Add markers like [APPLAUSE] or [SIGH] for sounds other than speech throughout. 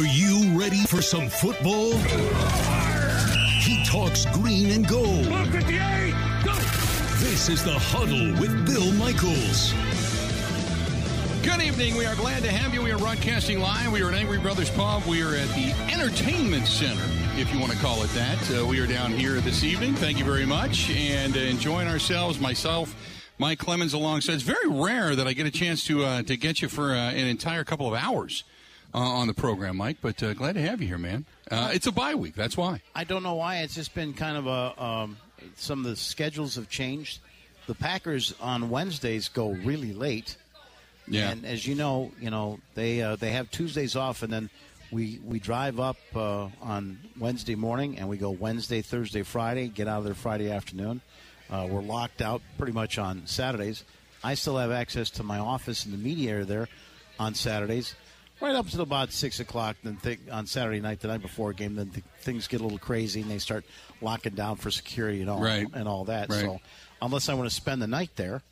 Are you ready for some football? He talks green and gold. This is the huddle with Bill Michaels. Good evening. We are glad to have you. We are broadcasting live. We are at Angry Brothers Pub. We are at the Entertainment Center, if you want to call it that. Uh, we are down here this evening. Thank you very much. And uh, enjoying ourselves, myself, Mike Clemens alongside. It's very rare that I get a chance to uh, to get you for uh, an entire couple of hours uh, on the program, Mike. But uh, glad to have you here, man. it's a bye week. That's why. I don't know why. It's just been kind of a. Um, some of the schedules have changed. The Packers on Wednesdays go really late. Yeah. And as you know, you know they uh, they have Tuesdays off, and then we we drive up uh, on Wednesday morning, and we go Wednesday, Thursday, Friday. Get out of there Friday afternoon. Uh, we're locked out pretty much on Saturdays. I still have access to my office and the media area there on Saturdays, right up until about six o'clock. Then th- on Saturday night, the night before a game, then th- things get a little crazy, and they start locking down for security and all Right. and all that. Right. So unless I want to spend the night there.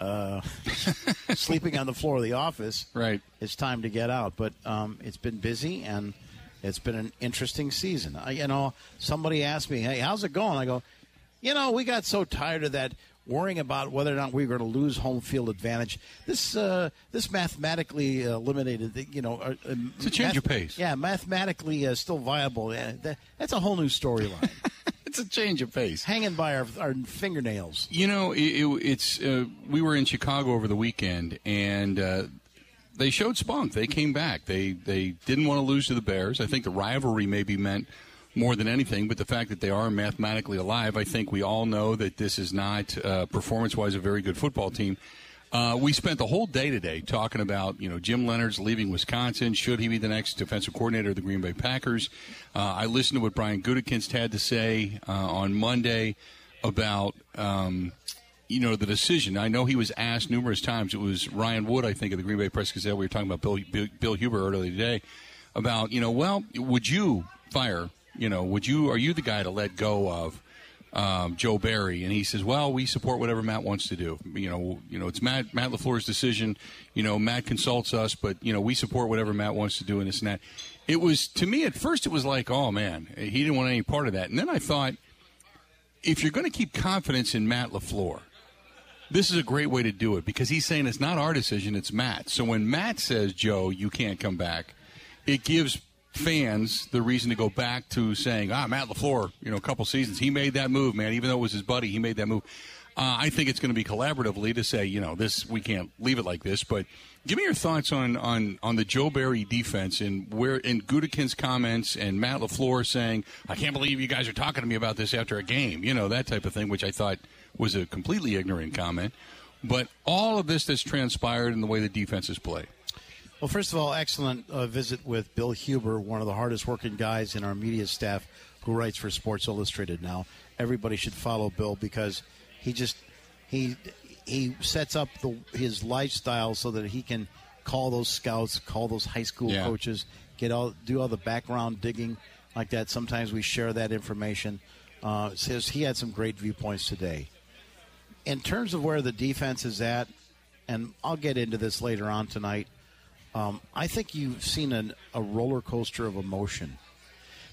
Uh, [LAUGHS] sleeping on the floor of the office, Right. It's time to get out, but um, it's been busy and it's been an interesting season. I, you know, somebody asked me, "Hey, how's it going?" I go, "You know, we got so tired of that worrying about whether or not we were going to lose home field advantage. This uh, this mathematically eliminated, the, you know, uh, It's a change of pace. Yeah, mathematically uh, still viable. That, that's a whole new storyline, [LAUGHS] It's a change of pace. hanging by our, our fingernails. You know, it, it, it's uh, we were in Chicago over the weekend, and uh, they showed spunk. They came back. They they didn't want to lose to the Bears. I think the rivalry maybe meant more than anything, but the fact that they are mathematically alive. I think we all know that this is not uh, performance-wise a very good football team. Uh, we spent the whole day today talking about, you know, Jim Leonhard's leaving Wisconsin. Should he be the next defensive coordinator of the Green Bay Packers? Uh, I listened to what Brian Gutekunst had to say uh, on Monday about, um, you know, the decision. I know he was asked numerous times. It was Ryan Wood, I think, of the Green Bay Press Gazette. We were talking about Bill, Bill, Bill Huber earlier today about, you know, well, would you fire? You know, would you? Are you the guy to let go of? um, Joe Barry, and he says, "Well, we support whatever Matt wants to do. You know, you know, it's Matt Matt LaFleur's decision. You know, Matt consults us, but you know, we support whatever Matt wants to do, and this and that." It was to me at first, it was like, "Oh man, he didn't want any part of that," and then I thought, if you're going to keep confidence in Matt LaFleur. This is a great way to do it because he's saying it's not our decision, it's Matt. So when Matt says, Joe, you can't come back, it gives fans the reason to go back to saying, ah, Matt LaFleur, you know, a couple seasons, he made that move, man. Even though it was his buddy, he made that move. Uh, I think it's going to be collaboratively to say, you know, this we can't leave it like this. But give me your thoughts on on on the Joe Barry defense and where in Gutekunst's comments and Matt LaFleur saying, "I can't believe you guys are talking to me about this after a game," you know, that type of thing, which I thought was a completely ignorant comment. But all of this that's transpired in the way the defense defenses play. Well, first of all, excellent uh, visit with Bill Huber, one of the hardest working guys in our media staff who writes for Sports Illustrated now. Everybody should follow Bill because he just he he sets up the, his lifestyle so that he can call those scouts, call those high school Yeah. coaches, get all do all the background digging like that. Sometimes we share that information. Uh, says he had some great viewpoints today. In terms of where the defense is at, and I'll get into this later on tonight. Um, I think you've seen an, a roller coaster of emotion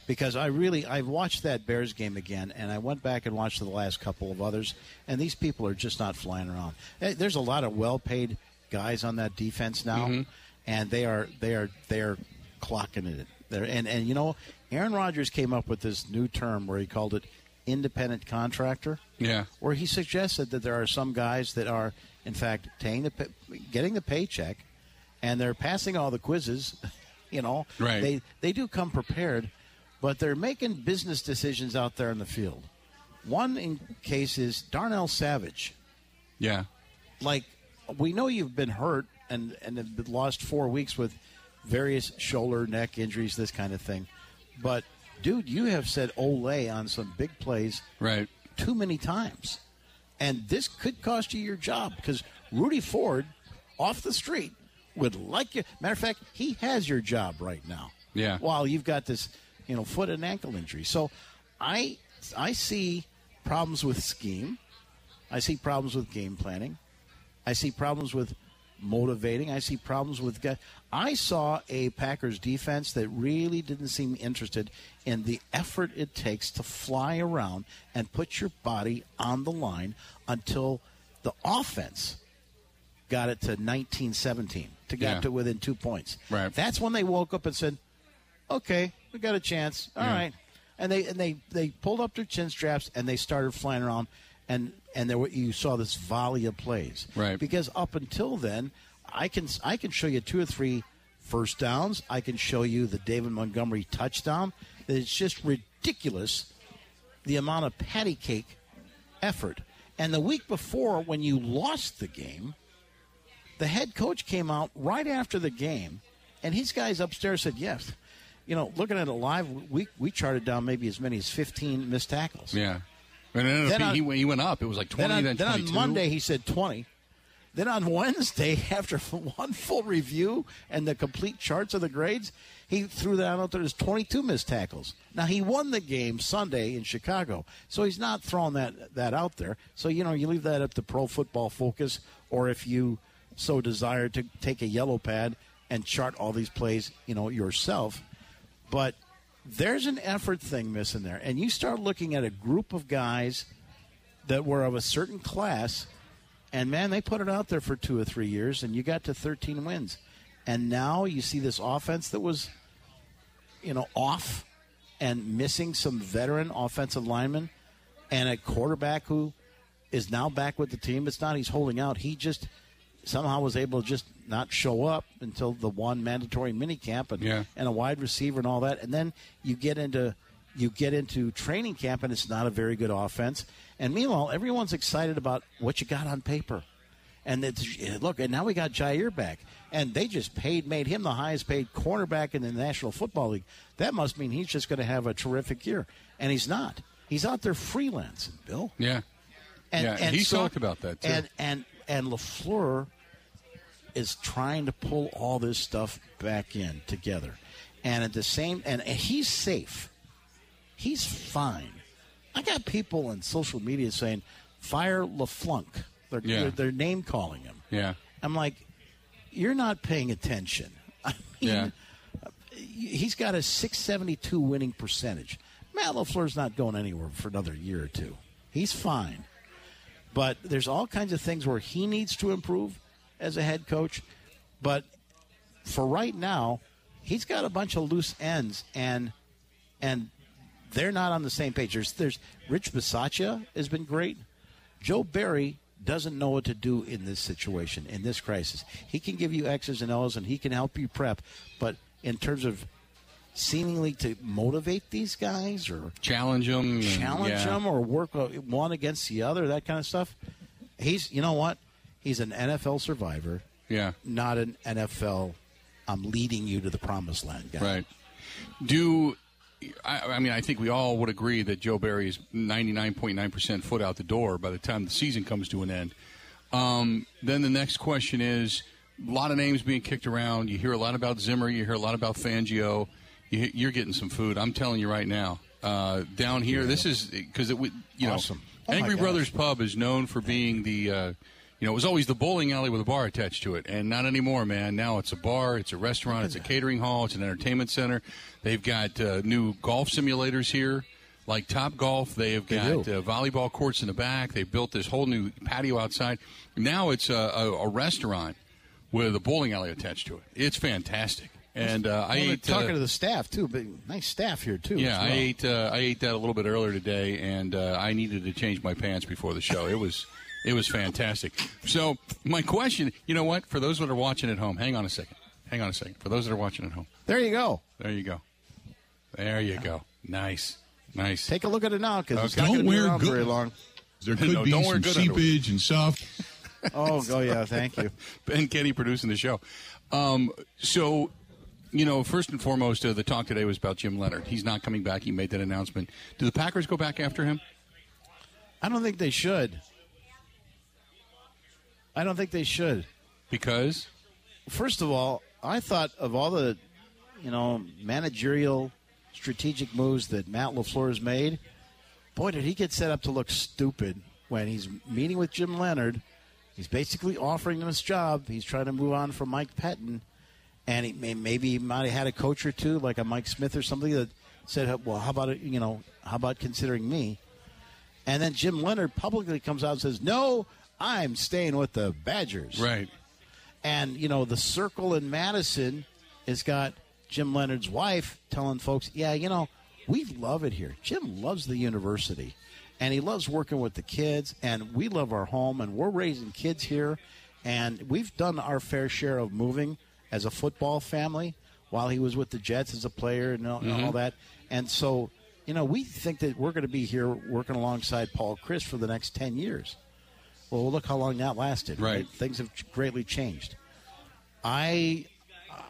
because I really I've watched that Bears game again, and I went back and watched the last couple of others, and these people are just not flying around. Eh, There's a lot of well-paid guys on that defense now, and they are they are they are clocking it. They're, and and you know, Aaron Rodgers came up with this new term where he called it independent contractor Yeah. where he suggested that there are some guys that are, in fact, taking the, getting the paycheck, and they're passing all the quizzes. [LAUGHS] You know, Right. they they do come prepared, but they're making business decisions out there in the field. One in case is Darnell Savage. Yeah. Like we know you've been hurt and and have been lost four weeks with various shoulder, neck injuries, this kind of thing. But dude, you have said "Ole" on some big plays Right. too many times. And this could cost you your job because Rudy Ford, off the street, would like you. Matter of fact, he has your job right now. Yeah. While you've got this, you know, foot and ankle injury. So I I see problems with scheme. I see problems with game planning. I see problems with motivating. I see problems with guys. I saw a Packers defense that really didn't seem interested in the effort it takes to fly around and put your body on the line until the offense got it to 19-17 to get Yeah. to within two points. Right. That's when they woke up and said, "Okay, we got a chance. All right." Yeah. And they and they they pulled up their chin straps and they started flying around, and and there were, you saw this volley of plays. Right. Because up until then, I can I can show you two or three first downs. I can show you the David Montgomery touchdown. It's just ridiculous the amount of patty cake effort. And the week before, when you lost the game, the head coach came out right after the game, and his guys upstairs said, "Yes, you know, looking at it live, we we charted down maybe as many as 15 missed tackles." Yeah. And up Then on- he, went- he went up. It was like 20, Then on, then, then on Monday he said 20. Then on Wednesday, [LAUGHS] after [LAUGHS] one full review and the complete charts of the grades, he threw that out there as 22 missed tackles. Now he won the game Sunday in Chicago, so he's not throwing that that out there. So you know you leave that up to Pro Football Focus, or if you so desire to take a yellow pad and chart all these plays, you know yourself. But there's an effort thing missing there, and you start looking at a group of guys that were of a certain class, and man, they put it out there for two or three years, and you got to 13 wins. And now you see this offense that was, you know, off and missing some veteran offensive linemen, and a quarterback who is now back with the team. It's not he's holding out. He just somehow was able to just not show up until the one mandatory minicamp and Yeah. and a wide receiver and all that. And then you get into you get into training camp and it's not a very good offense. And meanwhile, everyone's excited about what you got on paper. And it's, look, and now we got Jaire back, and they just paid, made him the highest paid cornerback in the National Football League. That must mean he's just going to have a terrific year, and he's not. He's out there freelancing, Bill. Yeah. And, Yeah, and he so- talked about that, too. And and and LaFleur is trying to pull all this stuff back in together, and at the same and, he's safe. He's fine. I got people on social media saying, "Fire LaFlunk." They're Yeah. they're, they're name calling him. Yeah. I'm like, you're not paying attention. [LAUGHS] I mean, Yeah. he's got a 672 winning percentage. Matt LaFleur's not going anywhere for another year or two. He's fine. But there's all kinds of things where he needs to improve as a head coach. But for right now, he's got a bunch of loose ends and and they're not on the same page. There's there's Rich Bisaccia has been great. Joe Barry doesn't know what to do in this situation, in this crisis. He can give you X's and O's and he can help you prep, but in terms of seemingly to motivate these guys or Challenge him. challenge yeah. them or work one against the other, that kind of stuff. He's, you know what? He's an NFL survivor, Yeah. not an NFL. I'm leading you to the promised land guy. Right. Do I, I mean I think we all would agree that Joe Barry is 99.9% foot out the door by the time the season comes to an end. Um, then the next question is a lot of names being kicked around. You hear a lot about Zimmer. You hear a lot about Fangio. You, you're getting some food. I'm telling you right now. Uh, down here, this is because it would you Awesome. know Oh, Angry. Brothers Pub is known for being the uh, you know it was always the bowling alley with a bar attached to it, and not anymore, man. Now it's a bar, it's a restaurant, it's a catering hall, it's an entertainment center. They've got uh, new golf simulators here. Like Top Golf, they have got do. uh, volleyball courts in the back. They built this whole new patio outside. Now it's a, a, a restaurant with a bowling alley attached to it. It's fantastic. And uh, I Well, ate talking uh, to the staff too, but nice staff here too. yeah, as I ate uh, I ate that a little bit earlier today, and uh, I needed to change my pants before the show. It was [LAUGHS] it was fantastic. So my question, you know what? For those that are watching at home, hang on a second. Hang on a second. For those that are watching at home, There you go. there you go. There you go. Nice, nice. Take a look at it now because it's Okay. not Don't going to be wear around good- very long. There [LAUGHS] could No, be don't some good underwear. seepage and soft. [LAUGHS] Oh, go yeah, thank you. Ben Kenny producing the show. Um, so, you know, first and foremost, uh, the talk today was about Jim Leonhard. He's not coming back. He made that announcement. Do the Packers go back after him? I don't think they should. I don't think they should. Because First of all, I thought of all the, you know, managerial, strategic moves that Matt LaFleur has made. Boy, did he get set up to look stupid when he's meeting with Jim Leonhard, He's basically offering him his job. He's trying to move on from Mike Pettine, and he may, maybe he might have had a coach or two, like a Mike Smith or something, that said, "Well, how about? You know, how about considering me?" And then Jim Leonhard publicly comes out and says, "No, I'm staying with the Badgers." Right. And you know, the circle in Madison has got Jim Leonhard's wife telling folks, "Yeah, you know, we love it here. Jim loves the university, and he loves working with the kids, and we love our home, and we're raising kids here, and we've done our fair share of moving as a football family while he was with the Jets as a player and all, all mm-hmm. that, and so." You know, we think that we're going to be here working alongside Paul Chryst for the next 10 years. Well, look how long that lasted. Right. Things have greatly changed. I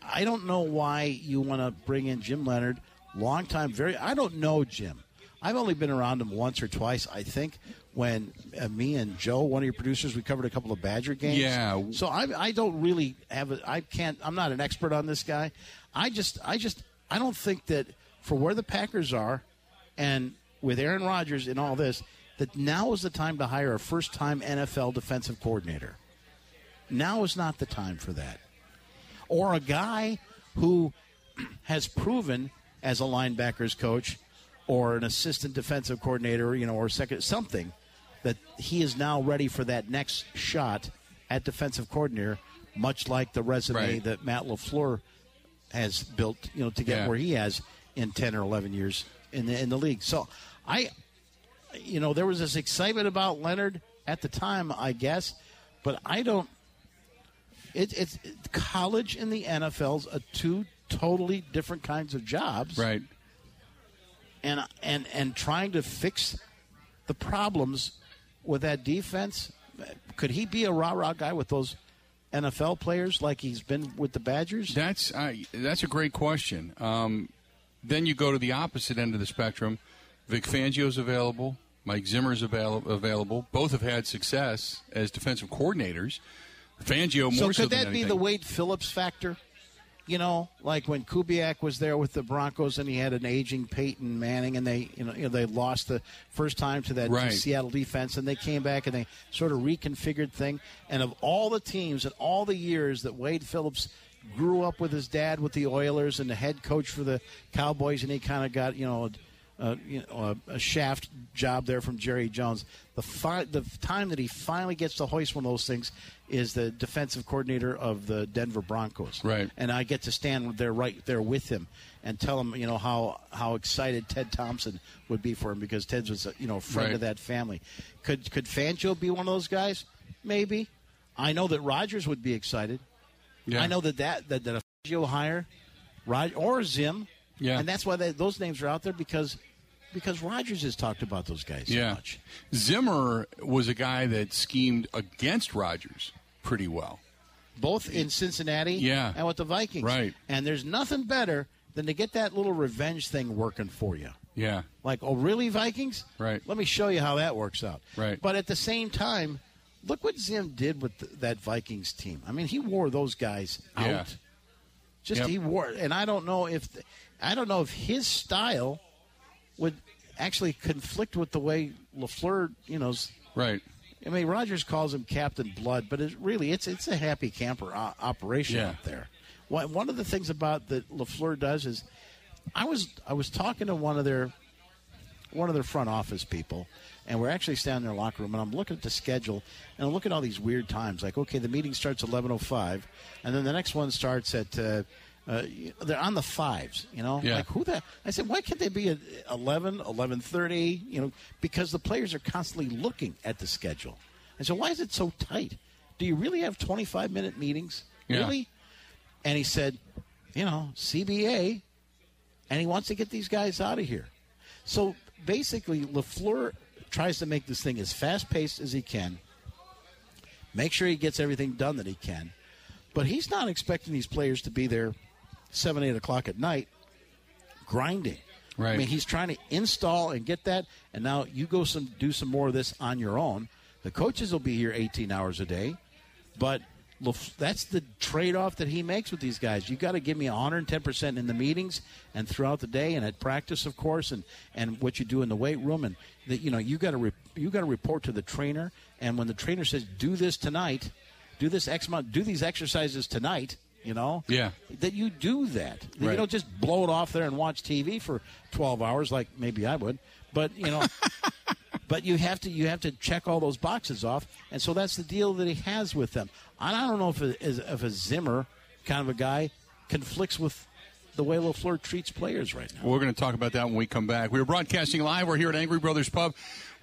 I don't know why you want to bring in Jim Leonhard, Long time, very. I don't know Jim. I've only been around him once or twice. I think when uh, me and Joe, one of your producers, we covered a couple of Badger games. Yeah. So I, I don't really have. A, I can't. I'm not an expert on this guy. I just. I just. I don't think that for where the Packers are, and with Aaron Rodgers and all this, that now is the time to hire a first-time NFL defensive coordinator. Now is not the time for that. Or a guy who [CLEARS THROAT] has proven as a linebackers coach or an assistant defensive coordinator, you know, or second something that he is now ready for that next shot at defensive coordinator, much like the resume Right. that Matt LaFleur has built, you know, to get Yeah. where he has in 10 or 11 years in the in the league. So, I you know, there was this excitement about Leonhard at the time, I guess, but I don't. It, it's college and the NFL's a two totally different kinds of jobs, Right. and and and trying to fix the problems with that defense. Could he be a rah rah guy with those NFL players like he's been with the Badgers? That's uh, that's a great question. Um, then you go to the opposite end of the spectrum. Vic Fangio's available. Mike Zimmer's avail- available. Both have had success as defensive coordinators. Fangio more so could than that be anything. the Wade Phillips factor? You know, like when Kubiak was there with the Broncos and he had an aging Peyton Manning, and they, you know, you know they lost the first time to that Right. Seattle defense, and they came back and they sort of reconfigured thing. And of all the teams and all the years that Wade Phillips grew up with his dad with the Oilers and the head coach for the Cowboys, and he kind of got you know. Uh, you know, a, a shaft job there from Jerry Jones. The fi- the time that he finally gets to hoist one of those things is the defensive coordinator of the Denver Broncos. Right. And I get to stand there right there with him and tell him, you know, how how excited Ted Thompson would be for him because Ted's was a, you know a friend Right. of that family. Could could Fangio be one of those guys? Maybe. I know that Rodgers would be excited. Yeah. I know that that that, that a Fangio hire, Rod, or Zim, Yeah. and that's why they, those names are out there because because Rodgers has talked about those guys so Yeah. much. Zimmer was a guy that schemed against Rodgers pretty well. both in Cincinnati Yeah. and with the Vikings. Right. And there's nothing better than to get that little revenge thing working for you. Yeah. Like, oh, really, Vikings? Right. Let me show you how that works out. Right. But at the same time, look what Zim did with th- that Vikings team. I mean, he wore those guys out. Yeah. Just Yep. he wore, and I don't know if I don't know if his style would actually conflict with the way LaFleur, you know, Right. I mean, Rodgers calls him Captain Blood, but it's really it's it's a happy camper o- operation Yeah. up there. One one of the things about that LaFleur does is, I was I was talking to one of their one of their front office people, and we're actually standing in their locker room, and I'm looking at the schedule, and I'm looking at all these weird times. Like, okay, the meeting starts at 11:05, and then the next one starts at. Uh, uh, they're on the fives, you know. Yeah. Like who the? I said, why can't they be at 11, 11:30? You know, because the players are constantly looking at the schedule. I said, why is it so tight? Do you really have 25 minute meetings? Yeah. Really? And he said, you know, CBA, and he wants to get these guys out of here. So basically, LaFleur tries to make this thing as fast paced as he can. Make sure he gets everything done that he can, but he's not expecting these players to be there seven, eight o'clock at night grinding. Right. I mean, he's trying to install and get that, and now you go some do some more of this on your own. The coaches will be here 18 hours a day, but that's the trade-off that he makes with these guys. You've got to give me 110 percent in the meetings and throughout the day and at practice, of course, and, and what you do in the weight room, and that you know you got to re- you got to report to the trainer. And when the trainer says, "Do this tonight," do this X amount, do these exercises tonight. You know, yeah, that you do that. Right. You don't just blow it off there and watch TV for 12 hours like maybe I would. But you know, [LAUGHS] but you have to you have to check all those boxes off, and so that's the deal that he has with them. I don't know if a, if a Zimmer kind of a guy conflicts with the way LaFleur treats players right now. We're going to talk about that when we come back. We are broadcasting live. We're here at Angry Brothers Pub.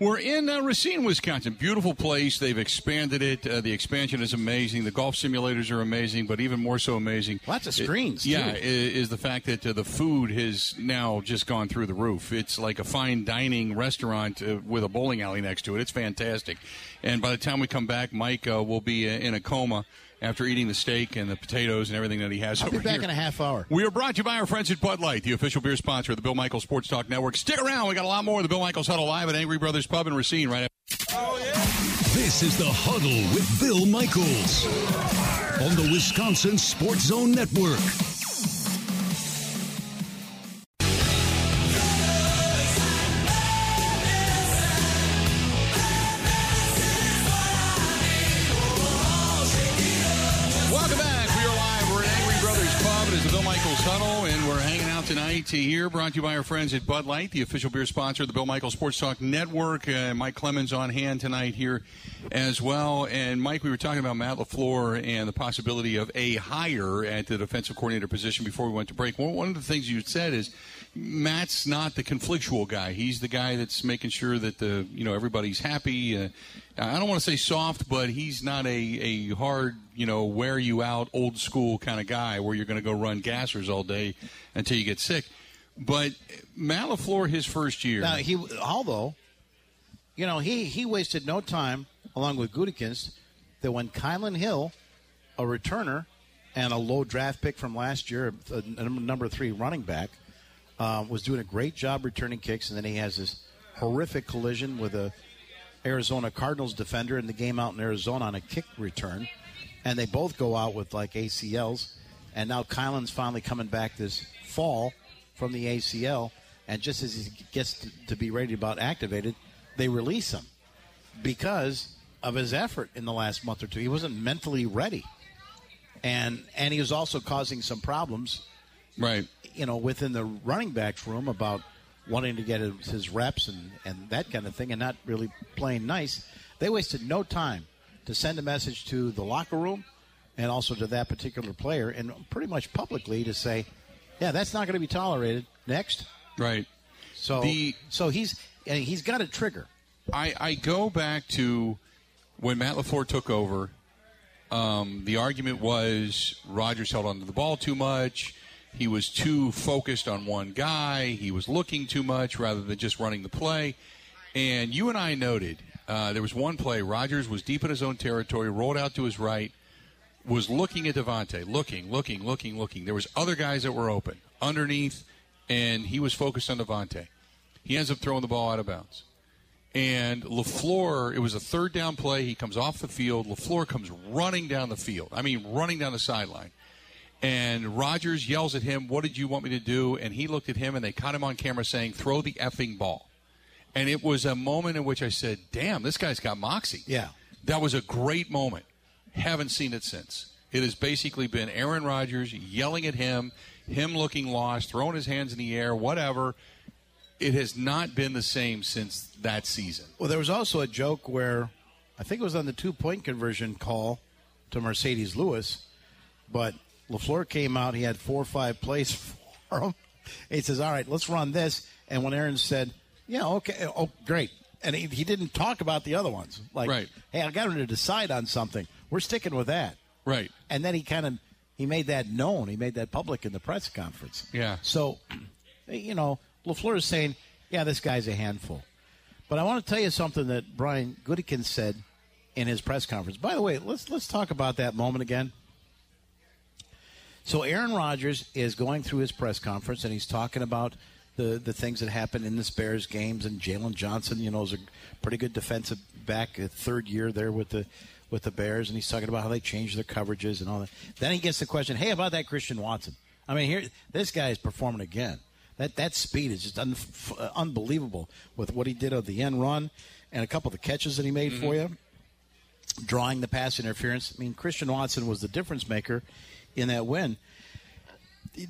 We're in uh, Racine, Wisconsin. Beautiful place. They've expanded it. Uh, the expansion is amazing. The golf simulators are amazing, but even more so amazing. Lots of screens. It, yeah, is, is, the fact that uh, the food has now just gone through the roof. It's like a fine dining restaurant uh, with a bowling alley next to it. It's fantastic. And by the time we come back, Mike uh, will be uh, in a coma after eating the steak and the potatoes and everything that he has I'll over be back here. in a half hour. We are brought to you by our friends at Bud Light, the official beer sponsor of the Bill Michaels Sports Talk Network. Stick around. We got a lot more of the Bill Michaels Huddle live at Angry Brothers Pub in Racine right after. Oh, yeah. This is the Huddle with Bill Michaels on the Wisconsin Sports Zone Network. Tonight here, brought to you by our friends at Bud Light, the official beer sponsor of the Bill Michaels Sports Talk Network. Uh, Mike Clemens on hand tonight here as well. And Mike, we were talking about Matt LaFleur and the possibility of a hire at the defensive coordinator position before we went to break. One of the things you said is Matt's not the conflictual guy. He's the guy that's making sure that the you know everybody's happy. Uh, I don't want to say soft, but he's not a, a hard, you know, wear you out, old school kind of guy where you're going to go run gassers all day until you get sick. But Matt his first year. Now he, although, you know, he he wasted no time along with Gutekunst that when Kylin Hill, a returner and a low draft pick from last year, a number three running back, um, was doing a great job returning kicks, and then he has this horrific collision with a Arizona Cardinals defender in the game out in Arizona on a kick return, and they both go out with like ACLs. And now Kylin's finally coming back this fall from the ACL, and just as he gets to, to be ready about activated, they release him because of his effort in the last month or two. He wasn't mentally ready, and and he was also causing some problems, right? You know, within the running backs room about wanting to get his, his reps and and that kind of thing, and not really playing nice. They wasted no time to send a message to the locker room and also to that particular player, and pretty much publicly to say, "Yeah, that's not going to be tolerated." Next, right? So, The- so he's and he's got a trigger. I, I go back to when Matt LaFleur took over. Um, the argument was Rodgers held onto the ball too much. He was too focused on one guy. He was looking too much rather than just running the play. And you and I noted uh, there was one play. Rodgers was deep in his own territory, rolled out to his right, was looking at Davante, looking, looking, looking, looking. There was other guys that were open underneath, and he was focused on Davante. He ends up throwing the ball out of bounds. And LaFleur, it was a third down play. He comes off the field. LaFleur comes running down the field. I mean, running down the sideline. And Rodgers yells at him, What did you want me to do? And he looked at him and they caught him on camera saying, Throw the effing ball. And it was a moment in which I said, Damn, this guy's got moxie. Yeah. That was a great moment. Haven't seen it since. It has basically been Aaron Rodgers yelling at him, him looking lost, throwing his hands in the air, whatever. It has not been the same since that season. Well, there was also a joke where I think it was on the two point conversion call to Marcedes Lewis, but LaFleur came out. He had four or five plays for him. He says, All right, let's run this. And when Aaron said, Yeah, okay, oh, great. And he, he didn't talk about the other ones. Like, Right. hey, I got him to decide on something. We're sticking with that. Right. And then he kind of he made that known. He made that public in the press conference. Yeah. So, you know, LaFleur is saying, "Yeah, this guy's a handful." But I want to tell you something that Brian Gutekunst said in his press conference. By the way, let's let's talk about that moment again. So Aaron Rodgers is going through his press conference and he's talking about the the things that happened in the Bears games and Jaylon Johnson, you know, is a pretty good defensive back, third year there with the with the Bears, and he's talking about how they changed their coverages and all that. Then he gets the question, "Hey, about that Christian Watson?" I mean, here this guy is performing again. That that speed is just un, f- uh, unbelievable with what he did of the end run and a couple of the catches that he made for mm-hmm. you, drawing the pass interference. I mean, Christian Watson was the difference maker in that win.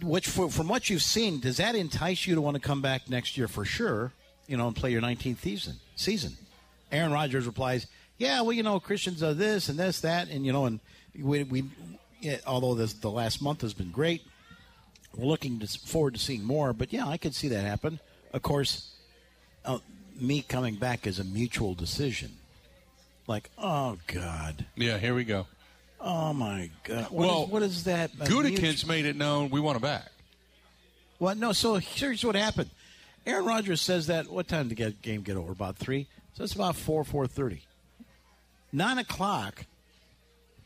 Which, from what you've seen, does that entice you to want to come back next year for sure? You know, and play your 19th season. Season. Aaron Rodgers replies, "Yeah, well, you know, Christians are this and this, that, and you know, and we, we although this, the last month has been great, we're looking to, forward to seeing more. But yeah, I could see that happen. Of course, uh, me coming back is a mutual decision. Like, oh God, Yeah, here we go. Oh my God, what Well, is- what is that? Gutekunst made it known we want him back. Well, no. So here's what happened. Aaron Rodgers says that. What time did the game get over? About three. So it's about four, four thirty. Nine o'clock.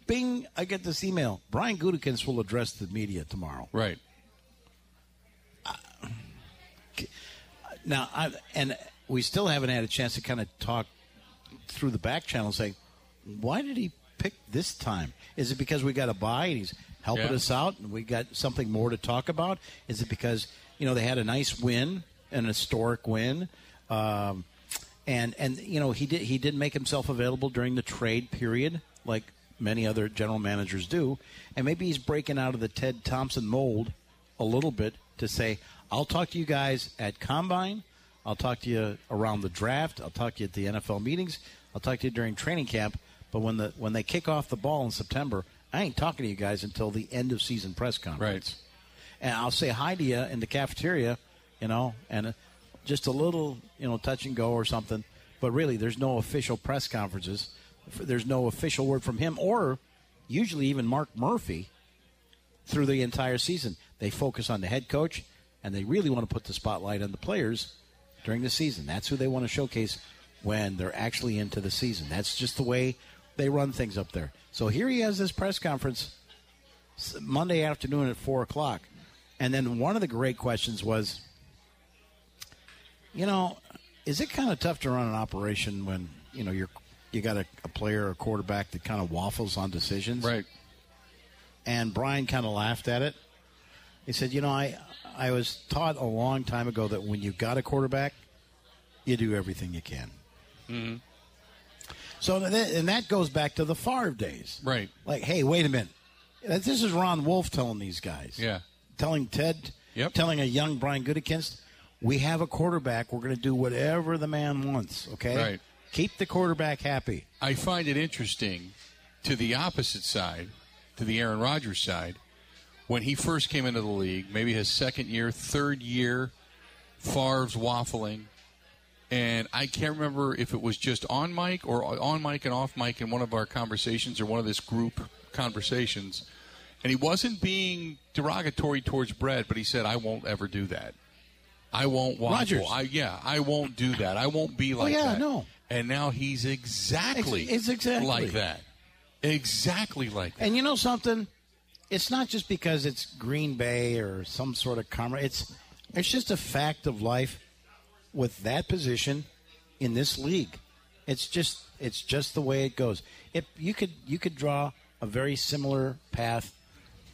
Bing! I get this email. Brian Gutekunst will address the media tomorrow. Right. Uh, now, I, and we still haven't had a chance to kind of talk through the back channel, saying, why did he pick this time? Is it because we got a bye and he's helping Yeah. us out and we got something more to talk about? Is it because you know they had a nice win, an historic win, um, and and you know he did he did make himself available during the trade period, like many other general managers do, and maybe he's breaking out of the Ted Thompson mold a little bit to say, I'll talk to you guys at Combine. I'll talk to you around the draft. I'll talk to you at the NFL meetings. I'll talk to you during training camp. But when the when they kick off the ball in September, I ain't talking to you guys until the end of season press conference. And I'll say hi to you in the cafeteria, you know, and uh, just a little, you know, touch and go or something. But really, there's no official press conferences. There's no official word from him or usually even Mark Murphy through the entire season. They focus on the head coach, and they really want to put the spotlight on the players during the season. That's who they want to showcase when they're actually into the season. That's just the way they run things up there. So here he has this press conference Monday afternoon at 4 o'clock. And then one of the great questions was, you know, is it kind of tough to run an operation when, you know, you're, you got a, a player or quarterback that kind of waffles on decisions? Right. and Brian kind of laughed at it. He said, "You know, I I was taught a long time ago that when you got a quarterback, you do everything you can." Mm-hmm. So that, and that goes back to the Favre days, Right. Like, hey, wait a minute, this is Ron Wolf telling these guys, Yeah. telling Ted, Yep. telling a young Brian Gutekunst, we have a quarterback. We're going to do whatever the man wants. Okay, Right. Keep the quarterback happy. I find it interesting to the opposite side, to the Aaron Rodgers side, when he first came into the league, maybe his second year, third year, Favre's waffling. And I can't remember if it was just on mic or on mic and off mic in one of our conversations or one of this group conversations. And he wasn't being derogatory towards Brett, but he said, I won't ever do that. I won't waffle. Rodgers. I, yeah, I won't do that. I won't be oh, like that. yeah, that. no. And now he's exactly, It's- it's exactly. like that. Exactly like that. And you know something? It's not just because it's Green Bay or some sort of commerce. It's it's just a fact of life with that position in this league. It's just it's just the way it goes. If you could you could draw a very similar path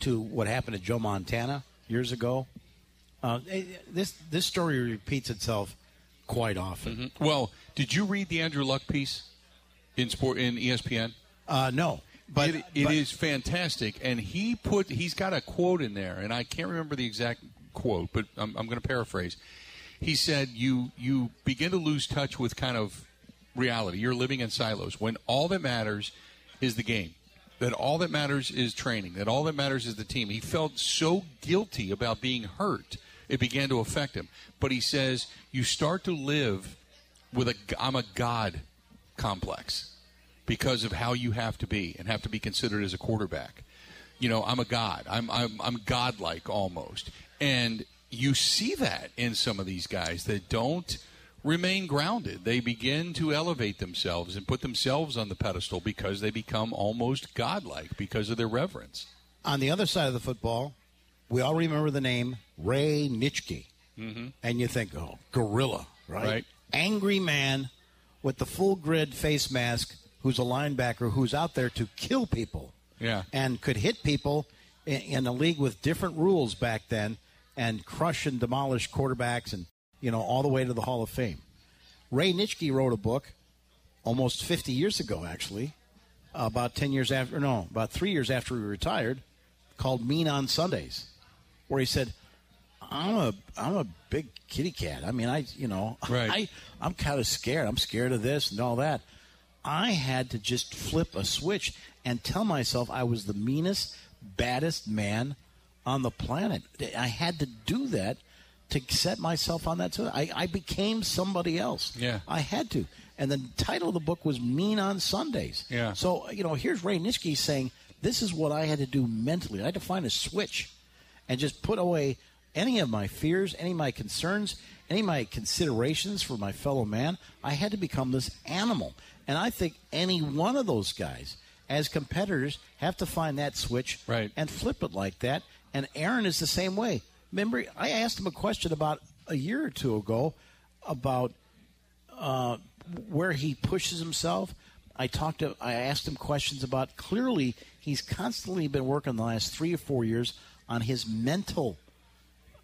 to what happened to Joe Montana years ago. Uh, eh, this this story repeats itself quite often. Well, did you read the Andrew Luck piece in sport in ESPN? Uh, no, but it, it but- is fantastic, and he put he's got a quote in there, and I can't remember the exact quote, but I'm, I'm going to paraphrase. He said, "You you begin to lose touch with kind of reality. You're living in silos when all that matters is the game. That all that matters is training. That all that matters is the team." He felt so guilty about being hurt. It began to affect him. But he says, "You start to live with a I'm a god complex." because of how you have to be and have to be considered as a quarterback. You know, I'm a god. I'm I'm I'm godlike almost. And you see that in some of these guys that don't remain grounded. They begin to elevate themselves and put themselves on the pedestal because they become almost godlike because of their reverence. on the other side of the football, we all remember the name Ray Nitschke. Mm-hmm. And you think, oh, gorilla, right? Right. Angry man with the full grid face mask who's a linebacker who's out there to kill people. Yeah. And could hit people in, in a league with different rules back then and crush and demolish quarterbacks and, you know, all the way to the Hall of Fame. Ray Nitschke wrote a book almost 50 years ago, actually, about 10 years after, no, about three years after he retired, called Mean on Sundays, where he said, I'm a I'm a big kitty cat. I mean, I you know, [LAUGHS] Right. I I'm kind of scared. I'm scared of this and all that. I had to just flip a switch and tell myself I was the meanest, baddest man on the planet. I had to do that to set myself on that. So I, I became somebody else. Yeah. I had to. And the title of the book was Mean on Sundays. Yeah. So, you know, here's Ray Nitschke saying, this is what I had to do mentally. I had to find a switch and just put away any of my fears, any of my concerns, any of my considerations for my fellow man. I had to become this animal. And I think any one of those guys, as competitors, have to find that switch Right. and flip it like that. And Aaron is the same way. Remember, I asked him a question about a year or two ago about uh, where he pushes himself. I talked to, I asked him questions about. Clearly, he's constantly been working the last three or four years on his mental.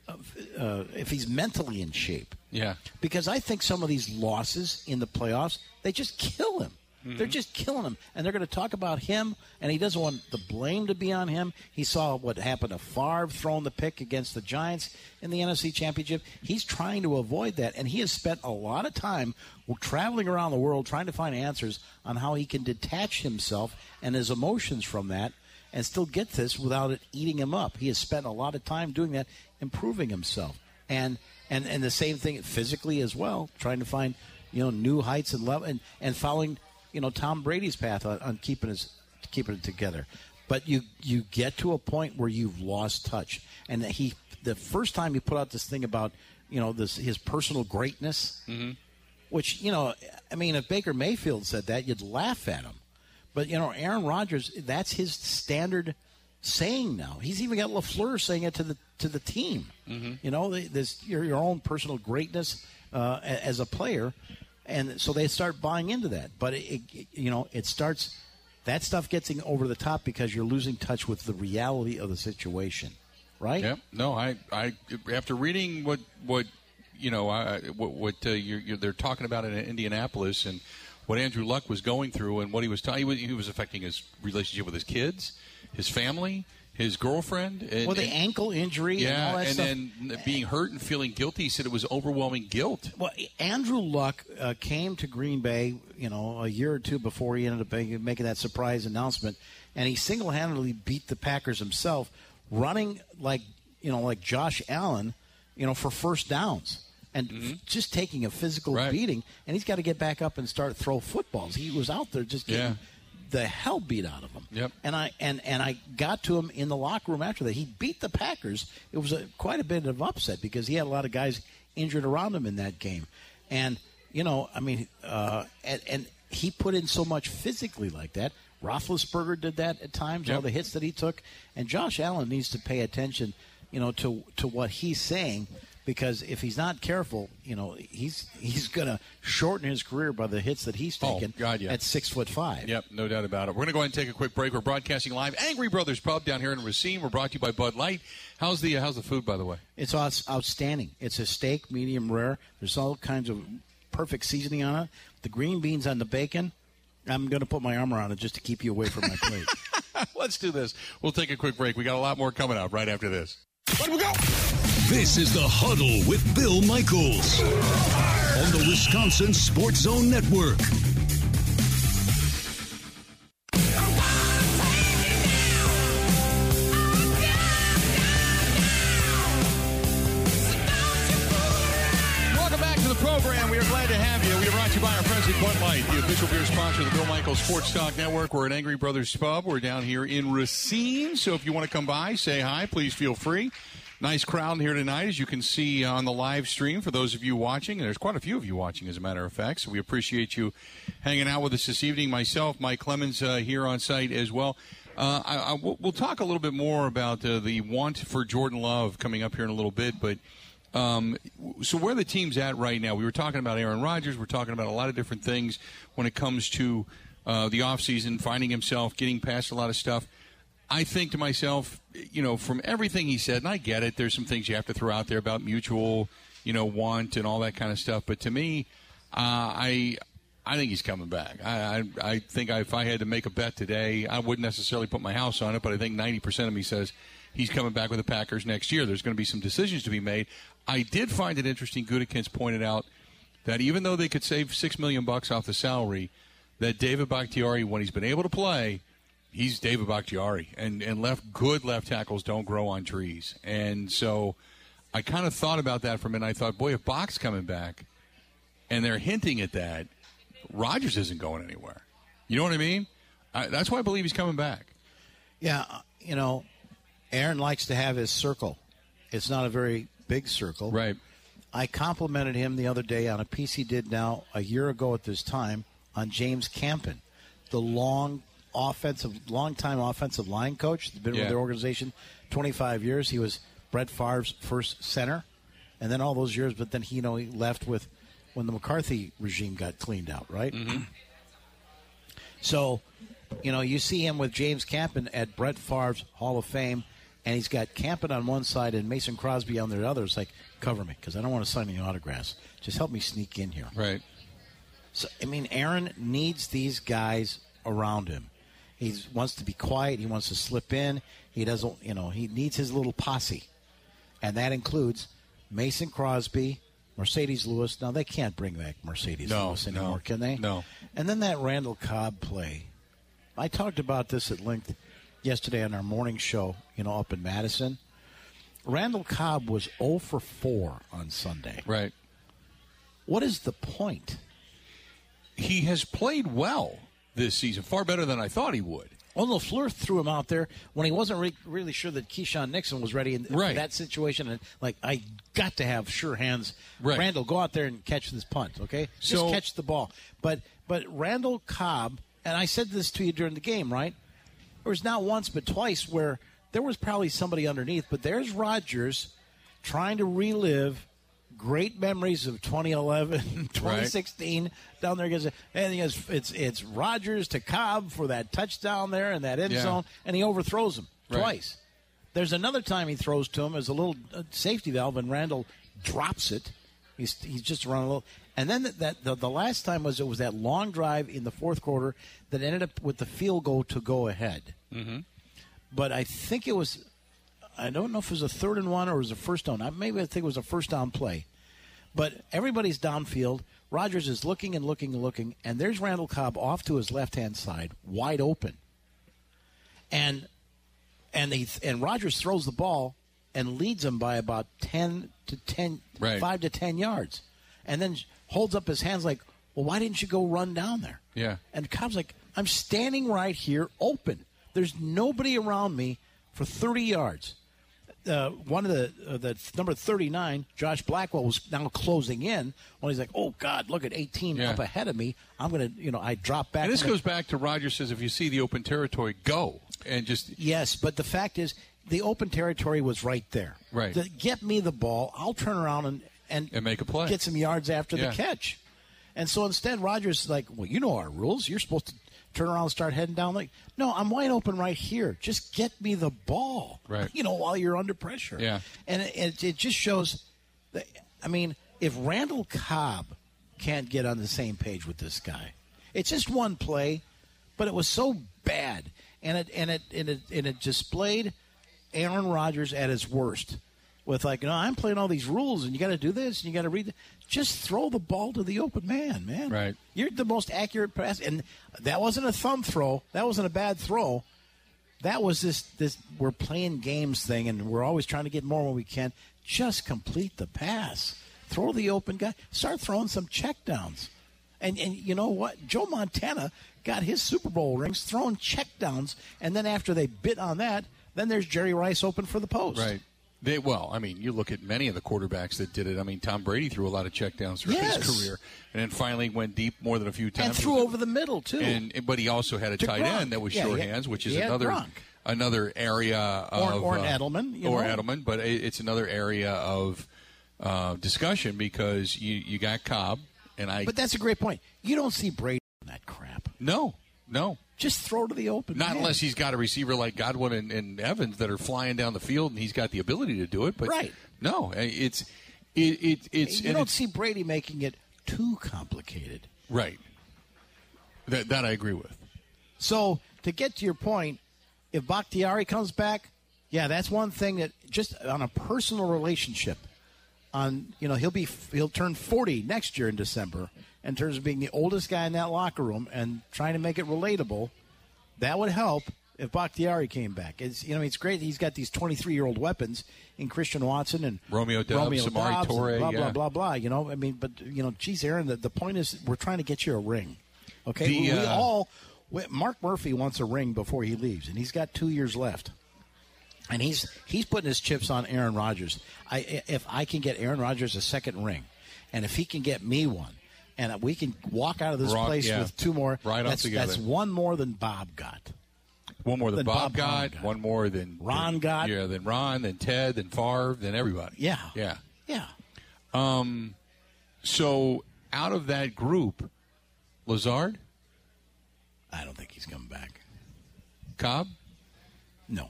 Uh, if he's mentally in shape, Yeah. because I think some of these losses in the playoffs they just kill him. Mm-hmm. They're just killing him, and they're going to talk about him. And he doesn't want the blame to be on him. He saw what happened to Favre throwing the pick against the Giants in the NFC Championship. He's trying to avoid that, and he has spent a lot of time traveling around the world trying to find answers on how he can detach himself and his emotions from that and still get this without it eating him up. He has spent a lot of time doing that, improving himself, and and and the same thing physically as well, trying to find you know new heights and level and and following you know Tom Brady's path on, on keeping his keeping it together. But you you get to a point where you've lost touch, and that he the first time he put out this thing about you know this his personal greatness, which you know I mean if Baker Mayfield said that you'd laugh at him. But you know, Aaron Rodgers, that's his standard saying now. He's even got LaFleur saying it to the to the team. You know, this your your own personal greatness uh, as a player, and so they start buying into that. But it, it, you know, it starts that stuff gets over the top because you're losing touch with the reality of the situation, right? Yep. No, I, I, after reading what, what, you know, I, what, what uh, you're, you're, they're talking about in Indianapolis and what Andrew Luck was going through and what he was was, he was affecting his relationship with his kids, his family, his girlfriend. And, Well, the and- ankle injury and yeah, all that and stuff. then being hurt and feeling guilty. He said it was overwhelming guilt. Well, Andrew Luck uh, came to Green Bay, you know, a year or two before he ended up making, making that surprise announcement, and he single-handedly beat the Packers himself, running like you know, like Josh Allen, you know, for first downs. And f- just taking a physical Mm-hmm. Right. beating, and he's got to get back up and start throw footballs. He was out there just getting Yeah. The hell beat out of him. Yep. And I and and I got to him in the locker room after that. He beat the Packers. It was a, quite a bit of upset because he had a lot of guys injured around him in that game, and you know, I mean, uh, and and he put in so much physically like that. Roethlisberger did that at times. All the hits that he took, and Josh Allen needs to pay attention, you know, to to what he's saying. Because if he's not careful, you know he's he's going to shorten his career by the hits that he's Oh, God, yeah. at six foot five. Yep, no doubt about it. We're going to go ahead and take a quick break. We're broadcasting live, Angry Brothers Pub down here in Racine. We're brought to you by Bud Light. How's the uh, how's the food, by the way? It's outstanding. It's a steak, medium rare. There's all kinds of perfect seasoning on it. The green beans on the bacon. I'm going to put my arm around it just to keep you away from my plate. [LAUGHS] Let's do this. We'll take a quick break. We got a lot more coming up right after this. Let we go. This is the Huddle with Bill Michaels on the Wisconsin Sports Zone Network. Welcome back to the program. We are glad to have you. We are brought to you by our friends at Bud Light, the official beer sponsor of the Bill Michaels Sports Talk Network. We're at Angry Brothers Pub. We're down here in Racine. So if you want to come by, say hi, please feel free. Nice crowd here tonight, as you can see on the live stream for those of you watching. And there's quite a few of you watching, as a matter of fact. So we appreciate you hanging out with us this evening. Myself, Mike Clemens, uh, here on site as well. Uh, I, I, we'll we'll talk a little bit more about uh, the want for Jordan Love coming up here in a little bit, but. Um, so where the team's at right now? We were talking about Aaron Rodgers. We're talking about a lot of different things when it comes to uh, the offseason, finding himself, getting past a lot of stuff. I think to myself, you know, from everything he said, and I get it, there's some things you have to throw out there about mutual, you know, want and all that kind of stuff. But to me, uh, I I think he's coming back. I, I, I think I, if I had to make a bet today, I wouldn't necessarily put my house on it, but I think 90% of me says he's coming back with the Packers next year. There's going to be some decisions to be made. I did find it interesting. Gutekunst pointed out that even though they could save six million bucks off the salary, that David Bakhtiari, when he's been able to play, he's David Bakhtiari, and and left good left tackles don't grow on trees, and so I kind of thought about that for a minute. I thought, boy, if Bach's coming back, and they're hinting at that, Rodgers isn't going anywhere. You know what I mean? I, that's why I believe he's coming back. Yeah, uh, you know, Aaron likes to have his circle. It's not a very big circle. Right. I complimented him the other day on a piece he did now a year ago at this time on James Campen, the long offensive, long time offensive line coach. He's been Yeah. with their organization 25 years. He was Brett Favre's first center, and then all those years. But then he, you know, he left with when the McCarthy regime got cleaned out, right? Mm-hmm. So, you know, you see him with James Campen at Brett Favre's Hall of Fame, and he's got Campen on one side and Mason Crosby on the other. It's like, cover me because I don't want to sign any autographs. Just help me sneak in here. Right. So, I mean, Aaron needs these guys around him. He wants to be quiet. He wants to slip in. He doesn't, you know, he needs his little posse. And that includes Mason Crosby, Marcedes Lewis. Now, they can't bring back Marcedes No, Lewis no, anymore, can they? no. And then that Randall Cobb play. I talked about this at length yesterday on our morning show, you know, up in Madison. Randall Cobb was 0 for 4 on Sunday. Right. What is the point? He has played well this season, far better than I thought he would. Well, LaFleur threw him out there when he wasn't re- really sure that Keisean Nixon was ready in Right. that situation. And like, I got to have sure hands. Right. Randall, go out there and catch this punt, okay? Just catch the ball. But but Randall Cobb, and I said this to you during the game, right? There was not once but twice where there was probably somebody underneath, but there's Rodgers trying to relive great memories of 2011, [LAUGHS] 2016 down there against and it's it's it's Rodgers to Cobb for that touchdown there and that end Yeah. zone, and he overthrows him Right. twice. There's another time he throws to him as a little uh, safety valve, and Randall drops it. He's he's just running a little, and then that, that the, the last time was it was that long drive in the fourth quarter that ended up with the field goal to go ahead. Mm-hmm. But I think it was I don't know if it was a third and one or it was a first down. I- Maybe I think it was a first down play. But everybody's downfield. Rodgers is looking and looking and looking, and there's Randall Cobb off to his left hand side, wide open. And and he and Rodgers throws the ball and leads him by about ten to ten, Right. five to ten yards, and then holds up his hands like, "Well, why didn't you go run down there?" Yeah. And Cobb's like, "I'm standing right here, open. There's nobody around me for 30 yards." Uh, one of the uh, the number 39, Josh Blackwell was now closing in when he's like, "Oh God, look at 18 Yeah. up ahead of me. I'm gonna, you know, I drop back." And this goes back to Rodgers says if you see the open territory, go and just Yes, but the fact is, the open territory was right there. Right. The- get me the ball. I'll turn around and and, And make a play. Get some yards after Yeah. the catch. And so instead, Rodgers is like, well, you know our rules. You're supposed to turn around and start heading down. Like, no, I'm wide open right here. Just get me the ball. Right. [LAUGHS] You know, while you're under pressure. Yeah. And it, it, it just shows. That, I mean, if Randall Cobb can't get on the same page with this guy, it's just one play, but it was so bad, and it and it and it and it displayed Aaron Rodgers at his worst. With like, you know, I'm playing all these rules, and you got to do this, and you got to read. th- Just throw the ball to the open man, man. Right. You're the most accurate pass, and that wasn't a thumb throw. That wasn't a bad throw. That was this this we're playing games thing, and we're always trying to get more when we can. Just complete the pass. Throw the open guy. Start throwing some checkdowns. And and you know what? Joe Montana got his Super Bowl rings throwing checkdowns, and then after they bit on that, then there's Jerry Rice open for the post. right. They, well, I mean, you look at many of the quarterbacks that did it. I mean, Tom Brady threw a lot of checkdowns through Yes. his career, and then finally went deep more than a few times. And threw over the middle too. and but he also had a To tight Gronk. end that was Yeah, short had- hands, which is another Gronk. another area of or an uh, Edelman, you or know. Edelman, but it, it's another area of uh, discussion because you you got Cobb and I but that's a great point. You don't see Brady in that crap. no No. Just throw to the open. Not man. unless he's got a receiver like Godwin and, and Evans that are flying down the field and he's got the ability to do it. But Right. no, eh, it's it, it it's you don't it's- see Brady making it too complicated. right. That that I agree with. So to get to your point, if Bakhtiari comes back, yeah, that's one thing that just on a personal relationship, on you know he'll be he'll turn forty next year in December. In terms of being the oldest guy in that locker room and trying to make it relatable, that would help if Bakhtiari came back. It's you know it's great. He's got these twenty three year old weapons in Christian Watson and Romeo Doubs, Samari Doubs and blah yeah. blah blah blah. You know, I mean, but you know, geez, Aaron, the, the point is we're trying to get you a ring. Okay, The, we, we uh, all Mark Murphy wants a ring before he leaves, and he's got two years left. And he's he's putting his chips on Aaron Rodgers. I if I can get Aaron Rodgers a second ring, and if he can get me one, and we can walk out of this Rock- place yeah. with two more, Right on that's, together. that's one more than Bob got. One more than Than Bob, Bob got, got. one more than Ron than- got. Yeah, then Ron, then Ted, then Favre, then everybody. Yeah, Yeah. yeah. Um, so out of that group, Lazard, I don't think he's coming back. Cobb. No,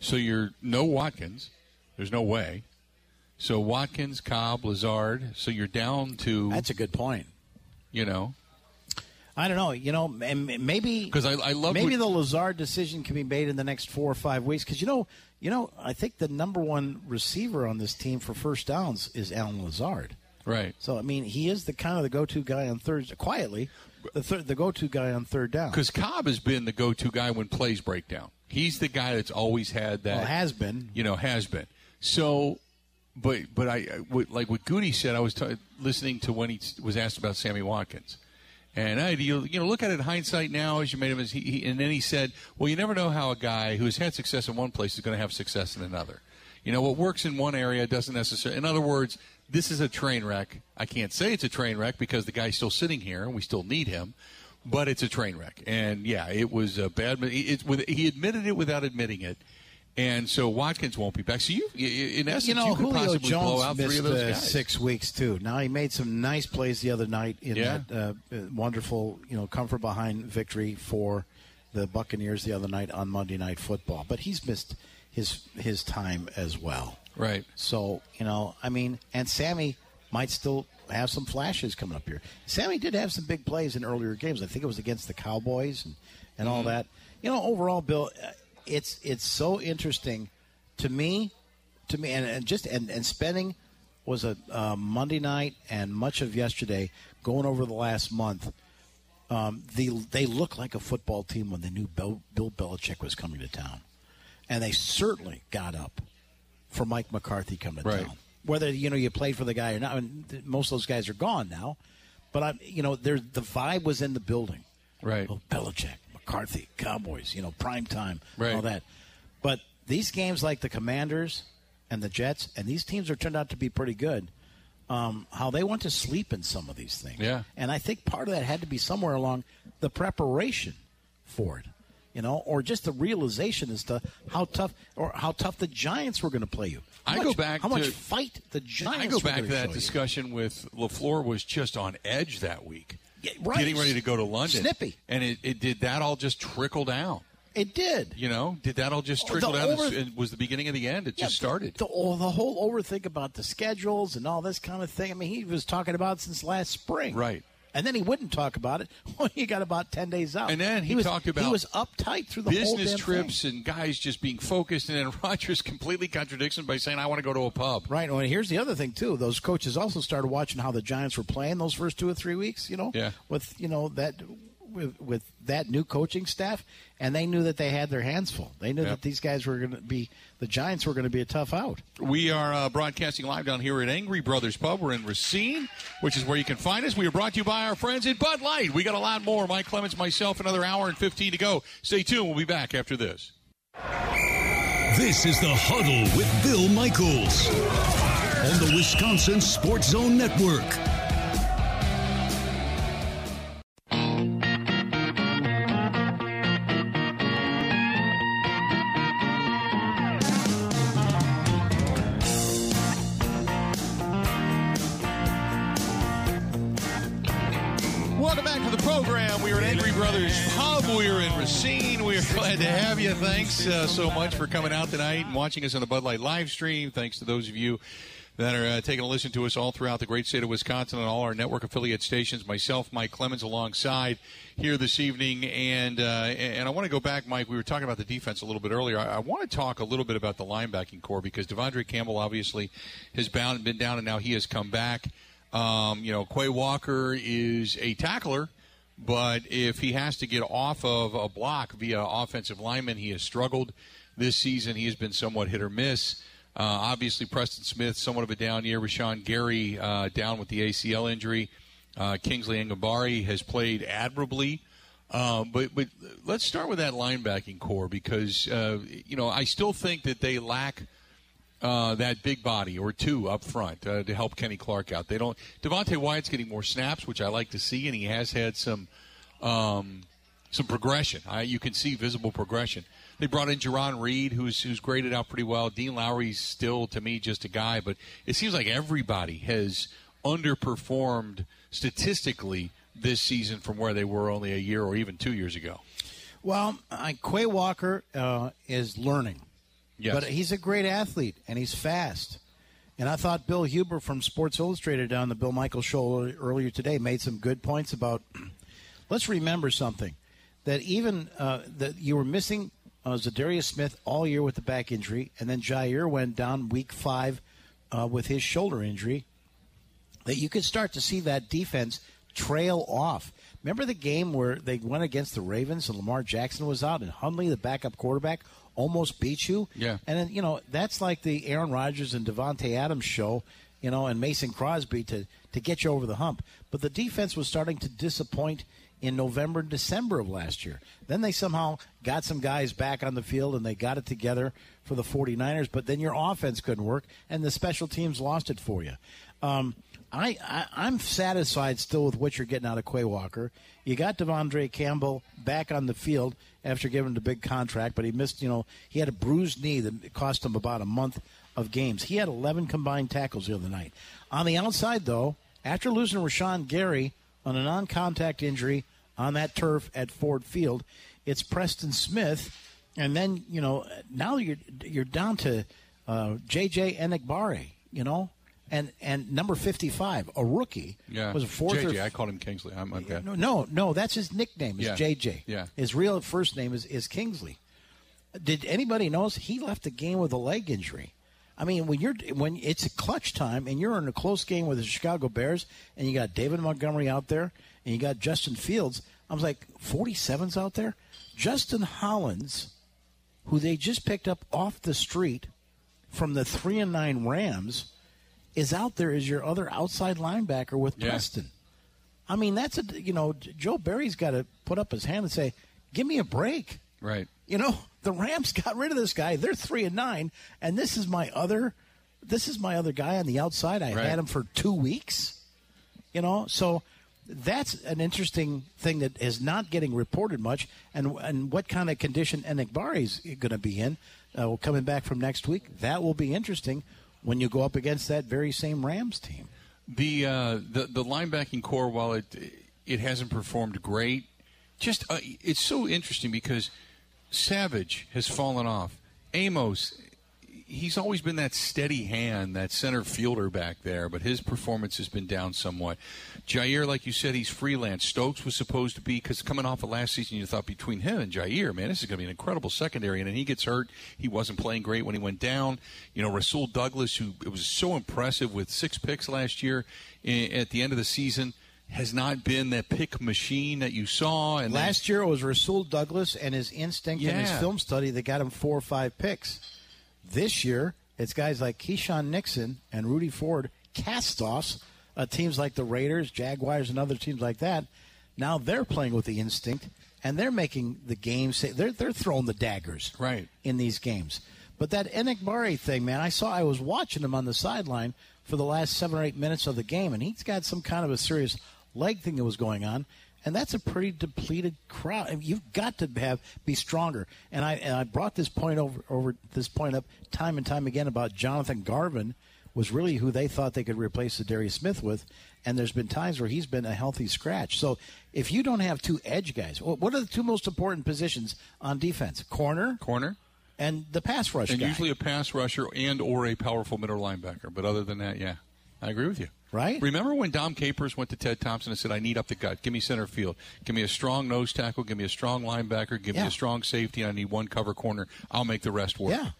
So you're no Watkins. There's no way. So Watkins, Cobb, Lazard. So you're down to that's a good point. you know I don't know. You know, maybe because I, I love maybe what- the Lazard decision can be made in the next four or five weeks because you know, you know, I think the number one receiver on this team for first downs is Allen Lazard. right. So I mean, he is the kind of the go-to guy on third. Quietly, the third, the go-to guy on third down. Because Cobb has been the go-to guy when plays break down. He's the guy that's always had that. Well, has been. you know, has been. So, but but I like what Goody said. I was t- listening to when he was asked about Sammy Watkins, and I you you know look at it in hindsight now as you made him as he, he and then he said, well, you never know how a guy who has had success in one place is going to have success in another. You know, what works in one area doesn't necessarily. In other words, this is a train wreck. I can't say it's a train wreck because the guy's still sitting here and we still need him. But it's a train wreck, and yeah, it was a bad. It's with he admitted it without admitting it, and so Watkins won't be back. So you, in essence, you know, could Julio possibly Jones blow out three of those uh, guys. six weeks too. Now he made some nice plays the other night in Yeah. that uh, uh, wonderful, you know, comfort behind victory for the Buccaneers the other night on Monday Night Football. But he's missed his his time as well. Right. So you know, I mean, and Sammy might still have some flashes coming up here. Sammy did have some big plays in earlier games. I think it was against the Cowboys and, and all that. You know, overall, Bill, uh, it's it's so interesting to me, to me, and, and just and, and spending was a uh, Monday night and much of yesterday going over the last month. Um, the, they look like a football team when they knew Bill, Bill Belichick was coming to town, and they certainly got up for Mike McCarthy coming to Right. town. Whether you know you played for the guy or not, I mean, th- most of those guys are gone now. But I, you know, there the vibe was in the building. Right. Oh, Belichick, McCarthy, Cowboys, you know, prime time, Right. all that. But these games like the Commanders and the Jets, and these teams are turned out to be pretty good. Um, how they want to sleep in some of these things. Yeah. And I think part of that had to be somewhere along the preparation for it. You know, or just the realization as to how tough or how tough the Giants were going to play you. How I much- go back how much fight the Giants. I go back to that show you. discussion with LaFleur was just on edge that week, Yeah, right. getting ready to go to London, Snippy. and it, it did that all just trickle down. It did. You know, did that all just Oh, trickle the down? over- It was the beginning of the end. It Yeah, just started. The, oh, the whole overthink about the schedules and all this kind of thing. I mean, he was talking about since last spring. Right. And then he wouldn't talk about it [LAUGHS] when he got about 10 days out. And then he was, talked about He was uptight through the business trips thing. and guys just being focused, and then [LAUGHS] Rodgers completely contradicts him by saying, "I want to go to a pub." Right. Well, here's the other thing, too. Those coaches also started watching how the Giants were playing those first two or three weeks, you know? Yeah. With, you know, that. With, with that new coaching staff, and they knew that they had their hands full. They knew Yep. that these guys were going to be, the Giants were going to be a tough out. We are uh, broadcasting live down here at Angry Brothers Pub. We're in Racine, which is where you can find us. We are brought to you by our friends at Bud Light. We got a lot more. Mike Clemens, myself, another hour and 15 to go. Stay tuned. We'll be back after this. This is the Huddle with Bill Michaels on the Wisconsin Sports Zone Network. Glad to have you. Thanks uh, so much for coming out tonight and watching us on the Bud Light live stream. Thanks to those of you that are uh, taking a listen to us all throughout the great state of Wisconsin and all our network affiliate stations. Myself, Mike Clemens, alongside here this evening, and uh, and I want to go back, Mike. We were talking about the defense a little bit earlier. I, I want to talk a little bit about the linebacking corps because De'Vondre Campbell obviously has bound, been down, and now he has come back. Um, you know, Quay Walker is a tackler, but if he has to get off of a block via offensive lineman, he has struggled this season. He has been somewhat hit or miss. Uh, obviously, Preston Smith, somewhat of a down year. Rashan Gary uh, down with the ACL injury. Uh, Kingsley Enagbare has played admirably. Uh, but but let's start with that linebacking corps because uh, you know I still think that they lack uh, that big body or two up front uh, to help Kenny Clark out. They don't. Devonte Wyatt's getting more snaps, which I like to see, and he has had some um, some progression. I, you can see visible progression. They brought in Jarran Reed, who's who's graded out pretty well. Dean Lowry's still to me just a guy, but it seems like everybody has underperformed statistically this season from where they were only a year or even two years ago. Well, Quay Walker uh, is learning. Yes. But he's a great athlete and he's fast. And I thought Bill Huber from Sports Illustrated on the Bill Michael show earlier today made some good points about. [CLEARS THROAT] let's remember something that even uh, that you were missing uh, Za'Darius Smith all year with the back injury, and then Jaire went down week five uh, with his shoulder injury. That you could start to see that defense trail off. Remember the game where they went against the Ravens and Lamar Jackson was out, and Huntley, the backup quarterback, almost beat you. Yeah. And then, you know, that's like the Aaron Rodgers and Davante Adams show, you know, and Mason Crosby to, to get you over the hump. But the defense was starting to disappoint in November and December of last year. Then they somehow got some guys back on the field and they got it together for the 49ers, but then your offense couldn't work and the special teams lost it for you. Um, I, I am satisfied still with what you're getting out of Quay Walker. You got De'Vondre Campbell back on the field after giving him the big contract, but he missed. You know, he had a bruised knee that cost him about a month of games. He had 11 combined tackles the other night. On the outside, though, after losing Rashan Gary on a non-contact injury on that turf at Ford Field, it's Preston Smith, and then you know now you're you're down to uh, J.J. Enagbare. You know, and and number 55, a rookie, Yeah. was a fourth JJ, or I called him Kingsley. I'm, I'm no, no, no, that's his nickname is Yeah. JJ. Yeah. His real first name is, is Kingsley. Did anybody notice he left the game with a leg injury? I mean, when you're when it's a clutch time and you're in a close game with the Chicago Bears and you got David Montgomery out there and you got Justin Fields, I was like, 47's out there. Justin Hollins, who they just picked up off the street from the three and nine Rams, is out there as your other outside linebacker with Yeah. Preston. I mean, that's a you know Joe Barry's got to put up his hand and say, "Give me a break." Right. You know, [LAUGHS] the Rams got rid of this guy. They're three and nine, and this is my other, this is my other guy on the outside. I Right. had him for two weeks. You know, so that's an interesting thing that is not getting reported much. And and what kind of condition Enagbare is going to be in uh, coming back from next week? That will be interesting when you go up against that very same Rams team. The uh, the the linebacking corps, while it it hasn't performed great, just uh, it's so interesting because Savage has fallen off. Amos, he's always been that steady hand, that center fielder back there, but his performance has been down somewhat. Jaire, like you said, he's freelance. Stokes was supposed to be because coming off of last season, you thought between him and Jaire, man, this is going to be an incredible secondary. And then he gets hurt. He wasn't playing great when he went down. You know, Rasul Douglas, who it was so impressive with six picks last year i- at the end of the season. Has not been that pick machine that you saw. And Last year it was Rasul Douglas and his instinct and his film study that got him four or five picks. This year it's guys like Keisean Nixon and Rudy Ford, cast-offs, uh, teams like the Raiders, Jaguars, and other teams like that. Now they're playing with the instinct and they're making the game. Say, they're they're throwing the daggers Right. in these games. But that Enagbare thing, man, I saw. I was watching him on the sideline for the last seven or eight minutes of the game, and he's got some kind of a serious leg thing that was going on, and that's a pretty depleted crowd. I mean, You've got to have be stronger. And I and I brought this point over over this point up time and time again about Jonathan Garvin was really who they thought they could replace Za'Darius Smith with. And there's been times where he's been a healthy scratch. So if you don't have two edge guys, what are the two most important positions on defense? Corner, corner, and the pass rush. And guy. usually a pass rusher and or a powerful middle linebacker. But other than that, yeah, I agree with you. Right? Remember when Dom Capers went to Ted Thompson and said, "I need up the gut. Give me center field. Give me a strong nose tackle. Give me a strong linebacker. Give Yeah. me a strong safety. I need one cover corner. I'll make the rest work." Yeah.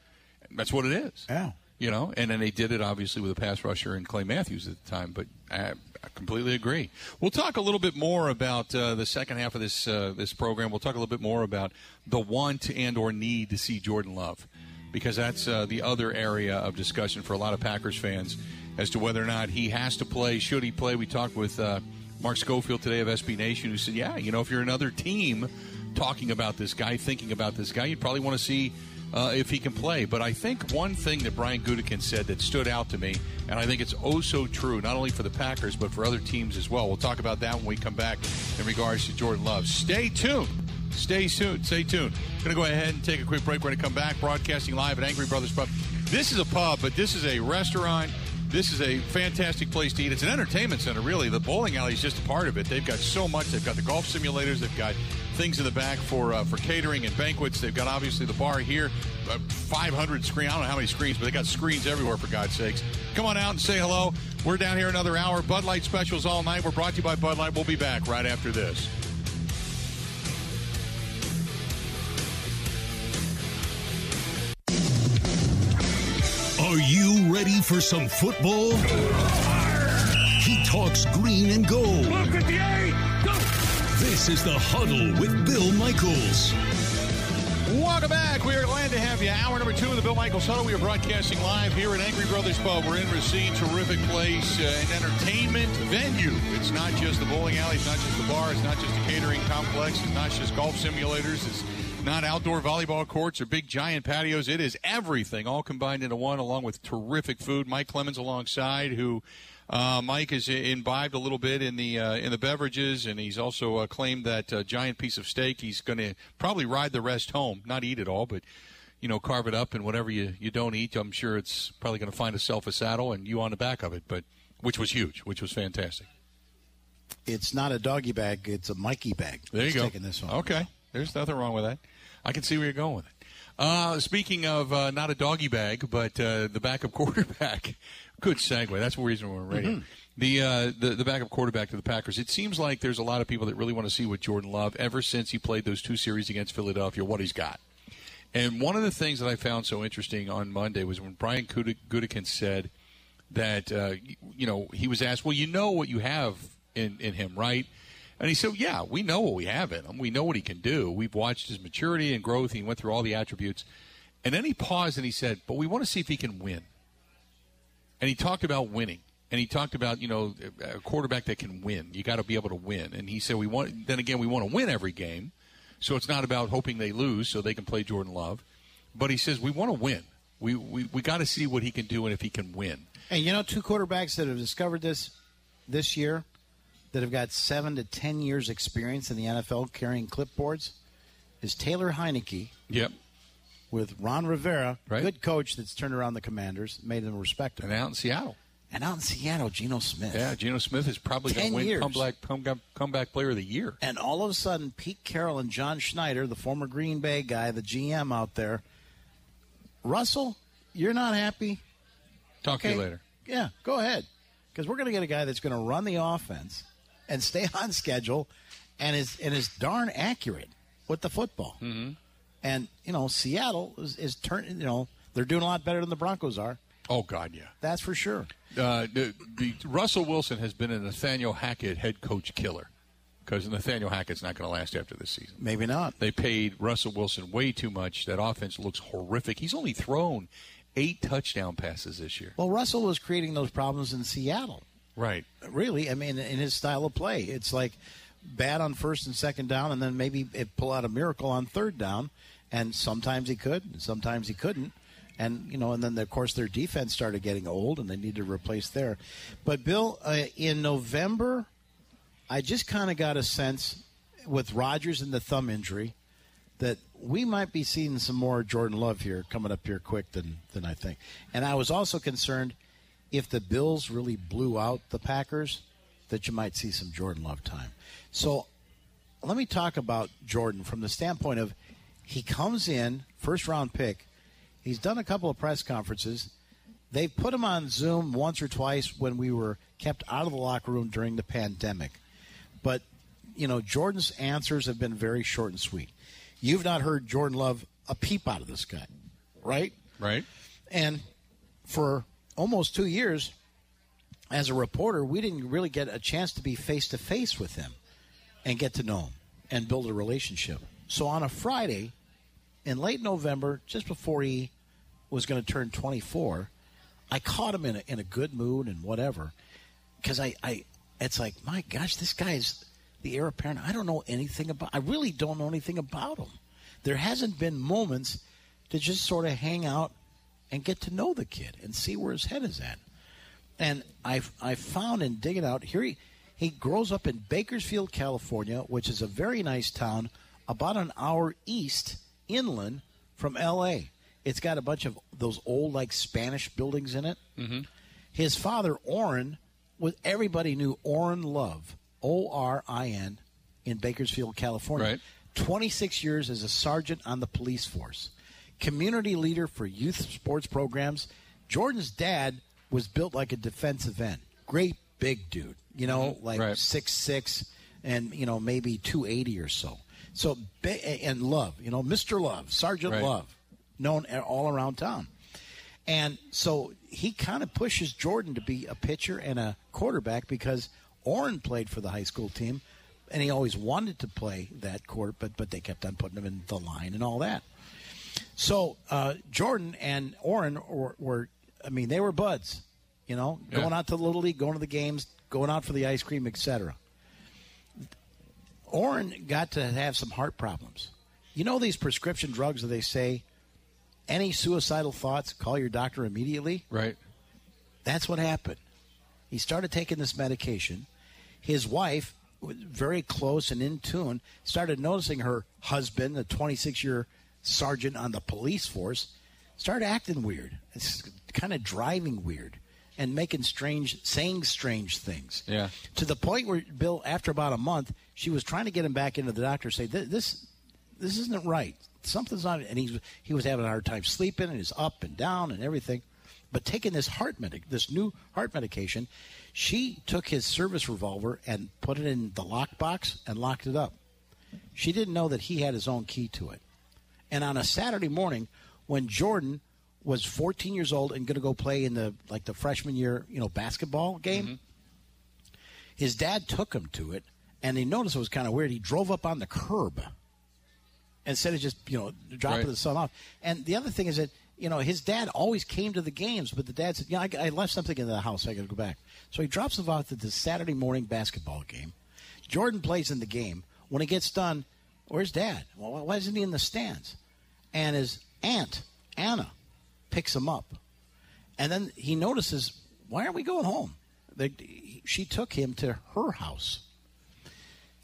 That's what it is. Yeah. You know, and then they did it obviously with a pass rusher and Clay Matthews at the time. But I, I completely agree. We'll talk a little bit more about uh, the second half of this uh, this program. We'll talk a little bit more about the want and or need to see Jordan Love, because that's uh, the other area of discussion for a lot of Packers fans as to whether or not he has to play. Should he play? We talked with uh, Mark Schofield today of SB Nation, who said, "Yeah, you know, if you're another team talking about this guy, thinking about this guy, you'd probably want to see." uh, if he can play. But I think one thing that Brian Gutekunst said that stood out to me, and I think it's oh so true, not only for the Packers but for other teams as well. We'll talk about that when we come back in regards to Jordan Love. Stay tuned. Stay tuned. Stay tuned. Going to go ahead and take a quick break. We're going to come back broadcasting live at Angry Brothers Pub. This is a pub, but this is a restaurant. This is a fantastic place to eat. It's an entertainment center, really. The bowling alley is just a part of it. They've got so much. They've got the golf simulators. They've got things in the back for uh, for catering and banquets. They've got obviously the bar here, uh, 500 screen. I don't know how many screens, but they got screens everywhere for God's sakes. Come on out and say hello. We're down here another hour. Bud Light specials all night. We're brought to you by Bud Light. We'll be back right after this. Are you ready for some football? He talks green and gold. Look at the eight. Go. This is the huddle with Bill Michaels. Welcome back. We are glad to have you. Hour number two of the Bill Michaels Huddle. We are broadcasting live here at Angry Brothers Pub. We're in Racine. Terrific place, uh, an entertainment venue. It's not just the bowling alley. It's not just the bar. It's not just a catering complex. It's not just golf simulators. It's not outdoor volleyball courts or big giant patios. It is everything all combined into one, along with terrific food. Mike Clemens alongside, who uh, Mike has imbibed a little bit in the uh, in the beverages, and he's also uh, claimed that uh, giant piece of steak. He's going to probably ride the rest home, not eat it all, but you know, carve it up, and whatever you, you don't eat, I'm sure it's probably going to find itself a saddle and you on the back of it. But which was huge, which was fantastic. It's not a doggy bag; it's a Mikey bag. There you It's go. Taking this one. Okay, there's nothing wrong with that. I can see where you're going with it. Uh, speaking of uh, not a doggy bag, but uh, the backup [LAUGHS] quarterback. Good segue. That's the reason we're radio. Mm-hmm. The, uh, the the backup quarterback to the Packers. It seems like there's a lot of people that really want to see what Jordan Love ever since he played those two series against Philadelphia. What he's got. And one of the things that I found so interesting on Monday was when Brian Gutekunst said that uh, you know he was asked, "Well, you know what you have in in him, right?" And he said, "Yeah, we know what we have in him. We know what he can do. We've watched his maturity and growth. He went through all the attributes." And then he paused and he said, "But we want to see if he can win." And he talked about winning. And he talked about, you know, a quarterback that can win. You got to be able to win. And he said, we want, then again, we want to win every game. So it's not about hoping they lose so they can play Jordan Love. But he says, we want to win. We, we, we got to see what he can do and if he can win. And you know, two quarterbacks that have discovered this this year that have got seven to ten years experience in the NFL carrying clipboards is Taylor Heinicke Yep. with Ron Rivera, Right. good coach that's turned around the Commanders, made them respectable. And out in Seattle. And out in Seattle, Geno Smith. Yeah, Geno Smith is probably going 10 to win years. comeback, comeback, comeback player of the year. And all of a sudden, Pete Carroll and John Schneider, the former Green Bay guy, the GM out there, Russell, you're not happy? Talk to you later. Yeah, go ahead. Because we're going to get a guy that's going to run the offense and stay on schedule and is, and is darn accurate with the football. Mm-hmm. And, you know, Seattle is, is turning, you know, they're doing a lot better than the Broncos are. Oh, God, yeah. That's for sure. uh, the, the Russell Wilson has been a Nathaniel Hackett head coach killer because Nathaniel Hackett's not going to last after this season. Maybe not. They paid Russell Wilson way too much. That offense looks horrific. He's only thrown eight touchdown passes this year. Well, Russell was creating those problems in Seattle. Right. really. I mean, in his style of play, it's like bad on first and second down, and then maybe it pull out a miracle on third down. And sometimes he could, and sometimes he couldn't. And you know, and then of course their defense started getting old, and they needed to replace there. But Bill, uh, in November, I just kind of got a sense with Rodgers and the thumb injury that we might be seeing some more Jordan Love here coming up here quick than than I think. And I was also concerned if the Bills really blew out the Packers, that you might see some Jordan Love time. So let me talk about Jordan from the standpoint of he comes in, first round pick. He's done a couple of press conferences. They put him on Zoom once or twice when we were kept out of the locker room during the pandemic. But, you know, Jordan's answers have been very short and sweet. You've not heard Jordan Love a peep out of this guy, right? Right. And for almost two years, as a reporter, we didn't really get a chance to be face to face with him and get to know him and build a relationship. So on a Friday in late November, just before he was going to turn 24, I caught him in a, in a good mood and whatever. Because I, I, it's like, my gosh, this guy's the heir apparent. I don't know anything about. I really don't know anything about him. There hasn't been moments to just sort of hang out and get to know the kid and see where his head is at. And I I found in digging out here he he grows up in Bakersfield, California, which is a very nice town about an hour east inland from L.A. It's got a bunch of those old like Spanish buildings in it. Mm-hmm. His father Orrin was everybody knew Orrin Love, O R I N, in Bakersfield, California. Right. 26 years as a sergeant on the police force, community leader for youth sports programs. Jordan's dad was built like a defensive end. Great big dude, you know, mm-hmm. like Right. six six and you know maybe 280 or so. So and Love, you know, Mr. Love, Sergeant Right. Love, known all around town. And so he kind of pushes Jordan to be a pitcher and a quarterback because Orrin played for the high school team, and he always wanted to play that court, but but they kept on putting him in the line and all that. So uh, Jordan and Orrin were, were, I mean, they were buds, you know, Yeah. going out to the little league, going to the games, going out for the ice cream, etc. Orrin got to have some heart problems. You know these prescription drugs that they say any suicidal thoughts, call your doctor immediately. Right. That's what happened. He started taking this medication. His wife, was very close and in tune, started noticing her husband, a 26 year sergeant on the police force, started acting weird. It's kind of driving weird and making strange, saying strange things. Yeah. To the point where Bill, after about a month, she was trying to get him back into the doctor. Say this, this isn't right. Something's not. And he he was having a hard time sleeping, and he's up and down and everything. But taking this heart medic, this new heart medication, she took his service revolver and put it in the lockbox and locked it up. She didn't know that he had his own key to it. And on a Saturday morning, when Jordan was 14 years old and going to go play in the like the freshman year, you know, basketball game, mm-hmm. his dad took him to it, and he noticed it was kind of weird. He drove up on the curb instead of just you know dropping Right. the son off. And the other thing is that you know his dad always came to the games, but the dad said, "Yeah, I, I left something in the house. I got to go back." So he drops him off at the Saturday morning basketball game. Jordan plays in the game. When he gets done, where's dad? Well, why isn't he in the stands? And his aunt Anna picks him up, and then he notices, "Why aren't we going home?" They, she took him to her house,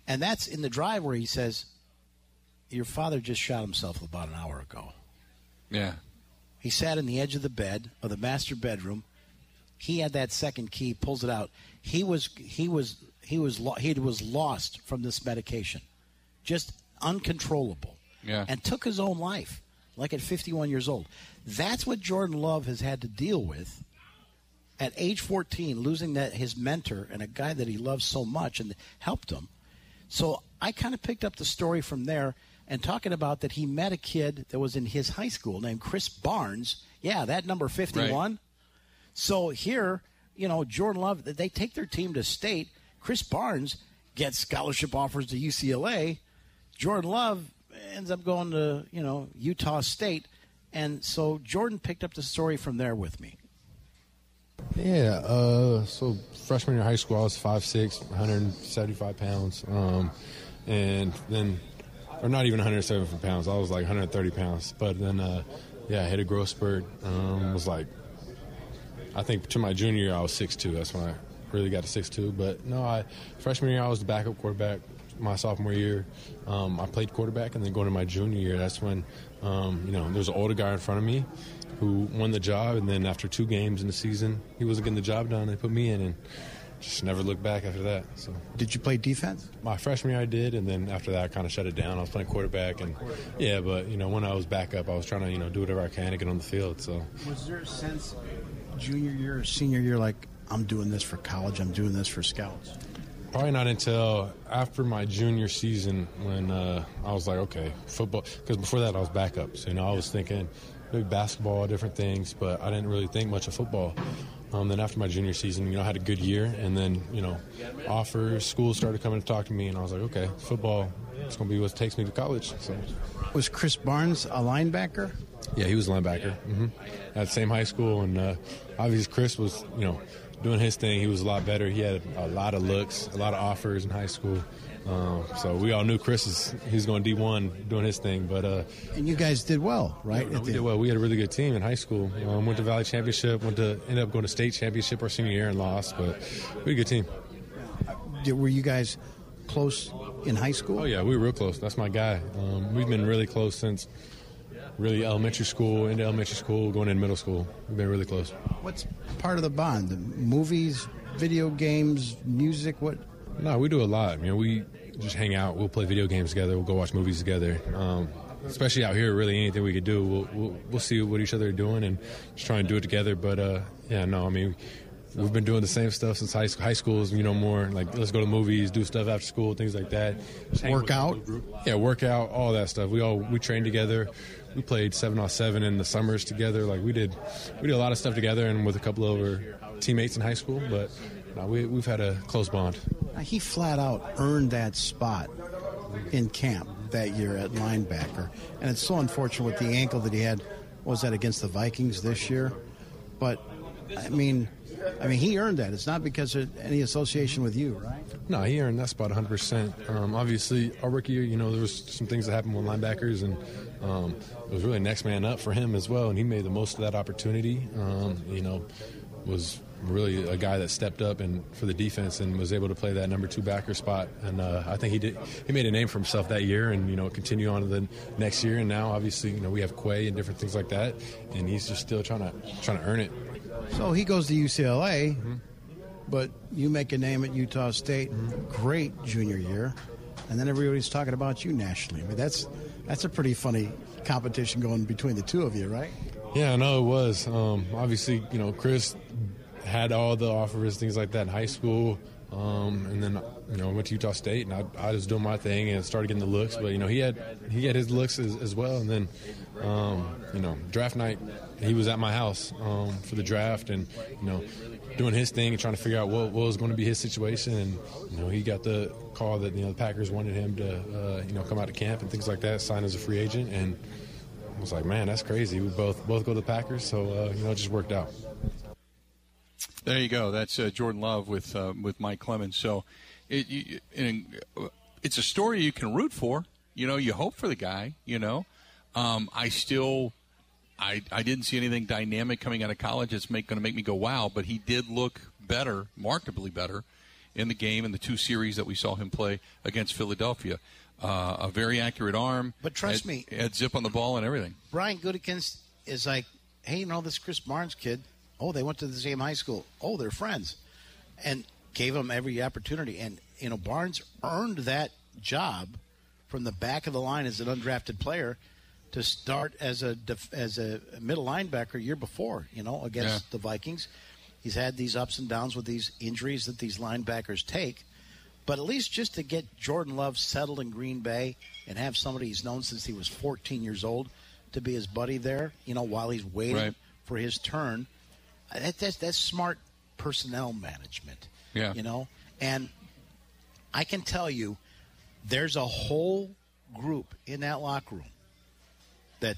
and that's in the drive where he says, "Your father just shot himself about an hour ago." Yeah. He sat in the edge of the bed of the master bedroom. He had that second key, pulls it out. He was he was he was lo- he was lost from this medication, just uncontrollable, Yeah. and took his own life, like at 51 years old. That's what Jordan Love has had to deal with at age 14, losing that his mentor and a guy that he loves so much and helped him. So I kind of picked up the story from there and talking about that he met a kid that was in his high school named Krys Barnes. Yeah, that number 51. So here, you know, Jordan Love, they take their team to state. Krys Barnes gets scholarship offers to UCLA. Jordan Love ends up going to, you know, Utah State. And so Jordan picked up the story from there with me. Yeah, uh, so freshman year high school, I was 5'6", 175 pounds. Um, and then, or not even 175 pounds, I was like 130 pounds. But then, uh, yeah, I hit a growth spurt. Um, was like, I think to my junior year, I was 6'2". That's when I really got to 6'2". But no, I freshman year, I was the backup quarterback. My sophomore year, um, I played quarterback, and then going to my junior year, that's when um, you know there was an older guy in front of me who won the job, and then after two games in the season, he wasn't getting the job done. They put me in, and just never looked back after that. So Did you play defense? my freshman year I did, and then after that I kind of shut it down. I was playing quarterback, and yeah, but you know when I was back up, I was trying to you know do whatever I can to get on the field. So Was there a sense junior year or senior year like I'm doing this for college, I'm doing this for scouts? Probably not until after my junior season when uh, I was like, okay, football. Because before that, I was backup. So, you know, I was thinking maybe basketball, different things, but I didn't really think much of football. Um, then after my junior season, you know, I had a good year, and then you know, offers, schools started coming to talk to me, and I was like, okay, football, it's going to be what takes me to college. So, Was Krys Barnes a linebacker? yeah, he was a linebacker hmm at the same high school, and uh, obviously Krys was, you know, doing his thing. He was a lot better. He had a lot of looks, a lot of offers in high school. Um, so we all knew Krys is he's going D one doing his thing, but uh, And you guys did well, right? no, we did well. We had a really good team in high school. Um, went to Valley Championship. Went to ended up going to state championship our senior year and lost, but we had a good team. Were you guys close in high school? Oh yeah, we were real close. That's my guy. Um, we've been really close since really elementary school, into elementary school, going into middle school. We've been really close. What's part of the bond? Movies, video games, music? What? No, we do a lot. You know, we just hang out. We'll play video games together. We'll go watch movies together. Um, especially out here, really anything we could do, we'll, we'll we'll see what each other are doing and just try and do it together. But uh, yeah, no, I mean, we've been doing the same stuff since high school. high school. Is, you know, more like let's go to movies, do stuff after school, things like that. Just Work out? Yeah, work out, all that stuff. We all we train together. We played seven on seven in the summers together. Like we did, we did a lot of stuff together, and with a couple of our teammates in high school. But no, we we've had a close bond. Now, He flat out earned that spot in camp that year at linebacker, and it's so unfortunate with the ankle that he had. Was that against the Vikings this year? But I mean, I mean, he earned that. It's not because of any association with you, right? No, he earned that spot 100%. Um, obviously, our rookie year, you know, there was some things that happened with linebackers, and um, was really next man up for him as well, and he made the most of that opportunity. Um, you know, was really a guy that stepped up and for the defense and was able to play that number two backer spot. And uh, I think he did. He made a name for himself that year, and you know, continue on to the next year. And now, obviously, you know, we have Quay and different things like that, and he's just still trying to trying to earn it. So he goes to UCLA, but you make a name at Utah State. Great junior year, and then everybody's talking about you nationally. I mean, that's that's a pretty funny competition going between the two of you, right? Yeah, I know it was. Um, obviously, you know, Krys had all the offers, things like that in high school. Um, and then, you know, went to Utah State, and I, I was doing my thing and started getting the looks. But you know, he had he had his looks as, as well. And then, um, you know, draft night, he was at my house um, for the draft, and you know, doing his thing and trying to figure out what, what was going to be his situation. And you know, he got the call that you know the Packers wanted him to uh, you know come out to camp and things like that, sign as a free agent, and I was like, man, that's crazy. We both both go to the Packers, so uh, you know, it just worked out. There you go. That's uh, Jordan Love with uh, with Mike Clemens. So it, uh, it's a story you can root for. You know, you hope for the guy. You know, um, I still, I I didn't see anything dynamic coming out of college that's going to make me go wow. But he did look better, markedly better, in the game in the two series that we saw him play against Philadelphia. Uh, a very accurate arm, But trust had- me- had zip on the ball and everything. Brian Gutekunst is like, hey, you know this Krys Barnes kid? Oh, they went to the same high school. Oh, they're friends, and gave him every opportunity. And you know, Barnes earned that job from the back of the line as an undrafted player to start as a def- as a middle linebacker year before. You know, against Yeah. the Vikings. He's had these ups and downs with these injuries that these linebackers take. But at least just to get Jordan Love settled in Green Bay and have somebody he's known since he was 14 years old to be his buddy there, you know, while he's waiting Right. for his turn, uh, that, that's, that's smart personnel management. Yeah. You know? And I can tell you, there's a whole group in that locker room that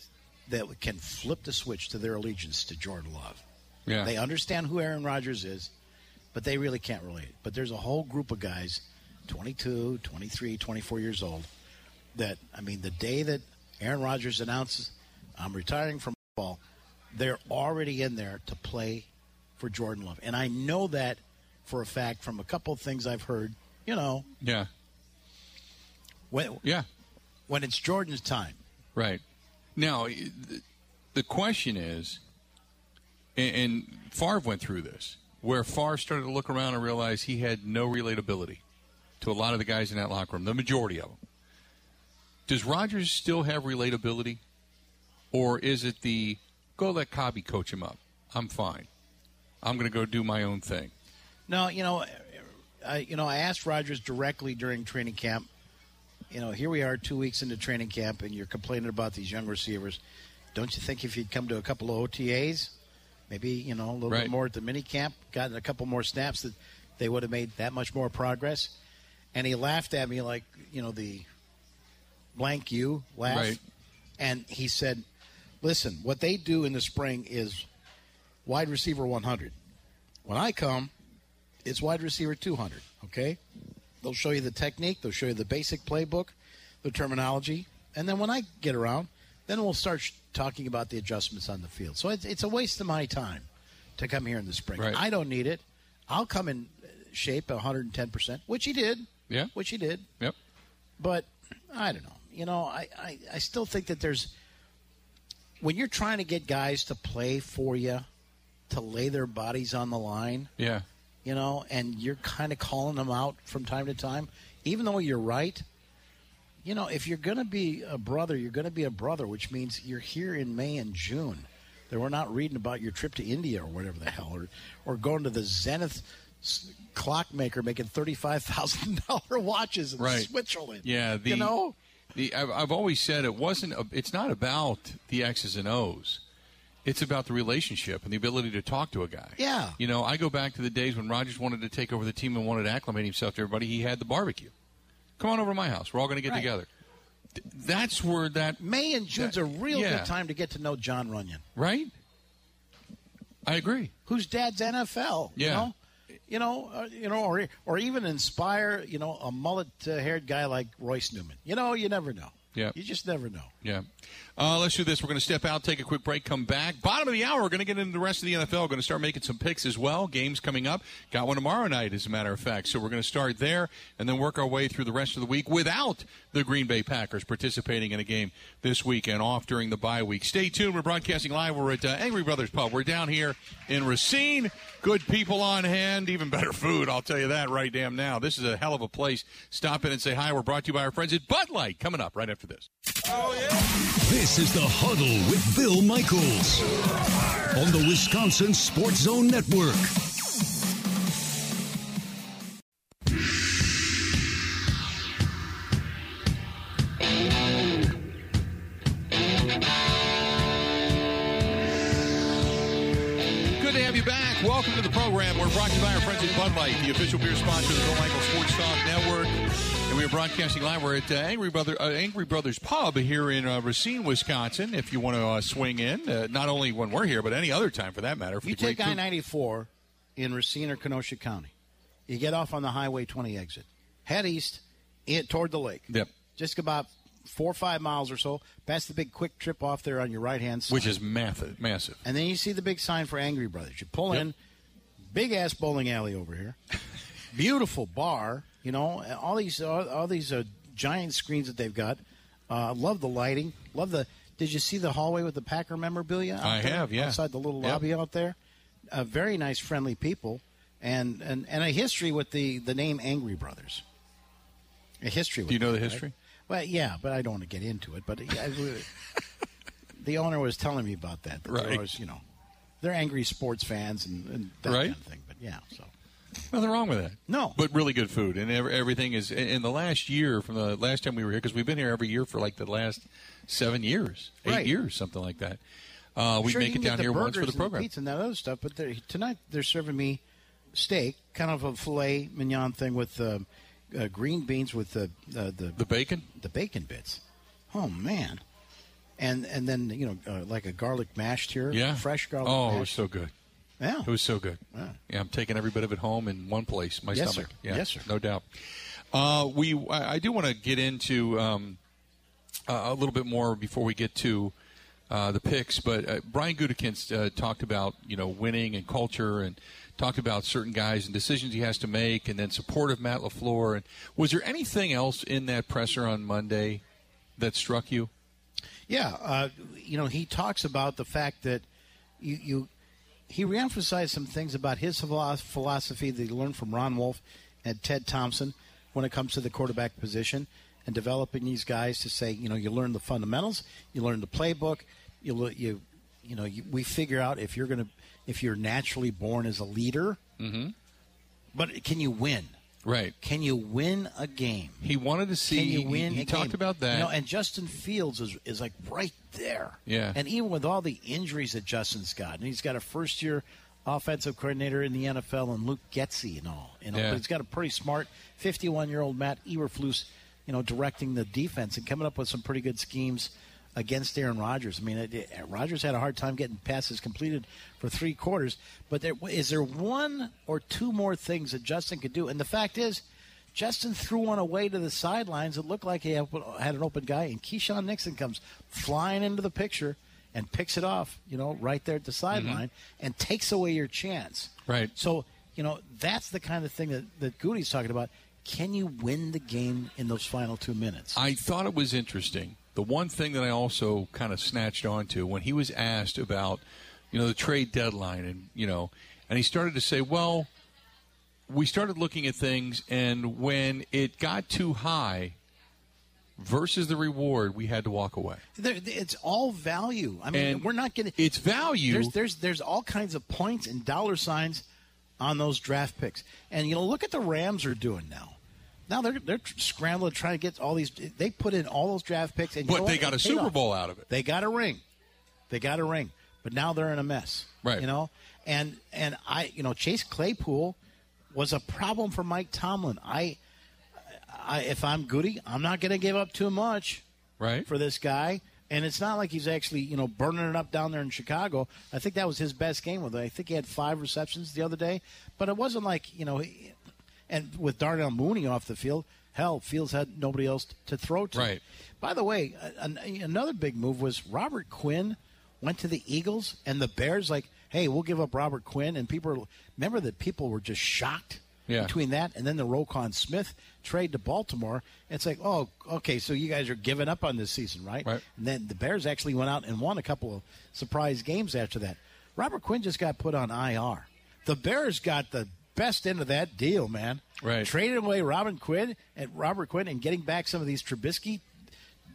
that can flip the switch to their allegiance to Jordan Love. Yeah, They understand who Aaron Rodgers is, but they really can't relate. But there's a whole group of guys, 22, 23, 24 years old, that, I mean, the day that Aaron Rodgers announces, I'm retiring from football, they're already in there to play for Jordan Love. And I know that for a fact from a couple of things I've heard, you know, yeah. When Yeah, when it's Jordan's time. right. Now, the- question is, and, and Favre went through this, where Favre started to look around and realize he had no relatability to a lot of the guys in that locker room, the majority of them. Does Rodgers still have relatability, or is it the go let Cobby coach him up? I'm fine. I'm going to go do my own thing. No, you know, I you know I asked Rodgers directly during training camp. You know, here we are two weeks into training camp, and you're complaining about these young receivers. Don't you think if you'd come to a couple of OTAs, maybe you know a little Right. bit more at the mini camp, gotten a couple more snaps, that they would have made that much more progress? And he laughed at me like you know the blank you laugh, Right. and he said, "Listen, what they do in the spring is wide receiver 100. When I come, it's wide receiver 200. Okay, they'll show you the technique, they'll show you the basic playbook, the terminology, and then when I get around, then we'll start sh- talking about the adjustments on the field. So it's, it's a waste of my time to come here in the spring. Right. I don't need it. I'll come in shape 110 percent, which he did. Yeah. which he did. Yep. But I don't know. You know, I, I, I still think that there's when you're trying to get guys to play for you, to lay their bodies on the line, Yeah. you know, and you're kind of calling them out from time to time, even though you're right. You know, if you're going to be a brother, you're going to be a brother, which means you're here in May and June. That we're not reading about your trip to India or whatever the hell, or, or going to the Zenith clockmaker making thirty-five thousand dollar [LAUGHS] watches in Right. Switzerland. Yeah, the, you know, the I've, I've always said it wasn't. A, it's not about the X's and O's. It's about the relationship and the ability to talk to a guy. Yeah. You know, I go back to the days when Rodgers wanted to take over the team and wanted to acclimate himself to everybody. He had the barbecue. Come on over to my house. We're all going to get Right. together. Th- That's where that May and June's a real Yeah. good time to get to know Jon Runyan, right. I agree. whose dad's NFL. Yeah. You know, you know, uh, you know, or or even inspire, you know, a mullet-haired guy like Royce Newman. You know, you never know. Yeah. You just never know. Yeah. Uh, let's do this. We're going to step out, take a quick break, come back. Bottom of the hour, we're going to get into the rest of the NFL. Going to start making some picks as well. Games coming up. Got one tomorrow night, as a matter of fact. So we're going to start there and then work our way through the rest of the week without the Green Bay Packers participating in a game this week and off during the bye week. Stay tuned. We're broadcasting live. We're at uh, Angry Brothers Pub. We're down here in Racine. Good people on hand. Even better food, I'll tell you that right damn now. This is a hell of a place. Stop in and say hi. We're brought to you by our friends at Bud Light. Coming up right after this. Oh, yeah. This is the Huddle with Bill Michaels on the Wisconsin Sports Zone Network. Good to have you back. Welcome to the program. We're brought to you by our friends at Bud Light, the official beer sponsor of the Bill Michael Sports Talk Network. And we are broadcasting live. We're at uh, Angry, Brother, uh, Angry Brothers Pub here in uh, Racine, Wisconsin. If you want to uh, swing in, uh, not only when we're here, but any other time for that matter. For You take I 94 in Racine or Kenosha County. You get off on the Highway twenty exit. Head east in, toward the lake. Yep. Just about four or five miles or so past the big quick trip off there on your right hand side. Which is massive. Massive. And then you see the big sign for Angry Brothers. You pull Yep. in, big ass bowling alley over here, [LAUGHS] beautiful bar. You know, all these all, all these uh, giant screens that they've got. Uh, love the lighting. Love the. Did you see the hallway with the Packer memorabilia? I there have, yeah. Outside the little Yep. lobby out there. Uh, very nice, friendly people, and, and and a history with the the name Angry Brothers. A history. With Do you know the right? history? Well, yeah, but I don't want to get into it. But I [LAUGHS] the owner was telling me about that. that Right. They're you know, they're angry sports fans and, and that Right. kind of thing. But yeah, so Nothing wrong with that. No. But really good food. And everything is, in the last year, from the last time we were here, because we've been here every year for like the last seven years, eight Right. years, something like that. Uh, we sure, make it down here once for the program. and pizza and that other stuff. But they're, tonight they're serving me steak, kind of a filet mignon thing with uh, uh, green beans with the uh, the The bacon? the bacon bits. Oh man. And and then you know uh, like a garlic mashed here, Yeah. fresh garlic. Oh, it was mashed. so good. Yeah. It was so good. Yeah. Yeah, I'm taking every bit of it home in one place, my Yes, stomach. sir. Yeah, Yes, sir. No doubt. Uh, we, I I do want to get into um, uh, a little bit more before we get to uh, the picks, but uh, Brian Gutekunst uh, talked about you know winning and culture and talked about certain guys and decisions he has to make, and then support of Matt LaFleur. And was there anything else in that presser on Monday that struck you? Yeah, uh, you know, he talks about the fact that you, you he reemphasized some things about his philosophy that he learned from Ron Wolf and Ted Thompson when it comes to the quarterback position and developing these guys to say, you know, you learn the fundamentals, you learn the playbook, you you you know, you, we figure out if you're going to if you're naturally born as a leader, mm-hmm. but can you win? Right. Can you win a game? He wanted to see. Can you win? He, he talked game? about that. You know, and Justin Fields is is like right there. Yeah. And even with all the injuries that Justin's got, and he's got a first year offensive coordinator in the NFL and Luke Getsy and all. You know, yeah. but he's got a pretty smart 51 year old Matt Eberflus, you know, directing the defense and coming up with some pretty good schemes against Aaron Rodgers. I mean, it, it, Rodgers had a hard time getting passes completed for three quarters. But there, is there one or two more things that Justin could do? And the fact is, Justin threw one away to the sidelines. It looked like he had an open guy, and Keisean Nixon comes flying into the picture and picks it off, you know, right there at the sideline mm-hmm. and takes away your chance. Right. So, you know, that's the kind of thing that, that Goody's talking about. Can you win the game in those final two minutes? I thought it was interesting. The one thing that I also kind of snatched onto when he was asked about, you know, the trade deadline and, you know, and he started to say, well, we started looking at things, and when it got too high versus the reward, we had to walk away. It's all value. I mean, and we're not getting it's value. There's, there's there's all kinds of points and dollar signs on those draft picks, and you know, look at the Rams are doing now. Now they're they're scrambling trying to get all these. They put in all those draft picks, and but they got a Super Bowl out of it. They got a ring. They got a ring, but now they're in a mess. Right. You know, and and I, you know, Chase Claypool was a problem for Mike Tomlin. I, I if I'm Goody, I'm not going to give up too much. Right. For this guy. And it's not like he's actually, you know, burning it up down there in Chicago. I think that was his best game with it. I think he had five receptions the other day, but it wasn't like, you know, and with Darnell Mooney off the field, hell, Fields had nobody else to throw to. Right. By the way, another big move was Robert Quinn went to the Eagles, and the Bears like, hey, we'll give up Robert Quinn, and people remember that people were just shocked. Yeah. Between that and then the Roquan Smith trade to Baltimore, it's like, oh, okay, so you guys are giving up on this season, right? Right. And then the Bears actually went out and won a couple of surprise games after that. Robert Quinn just got put on IR. The Bears got the best end of that deal, man. Right. Trading away Robin Quinn and Robert Quinn and getting back some of these Trubisky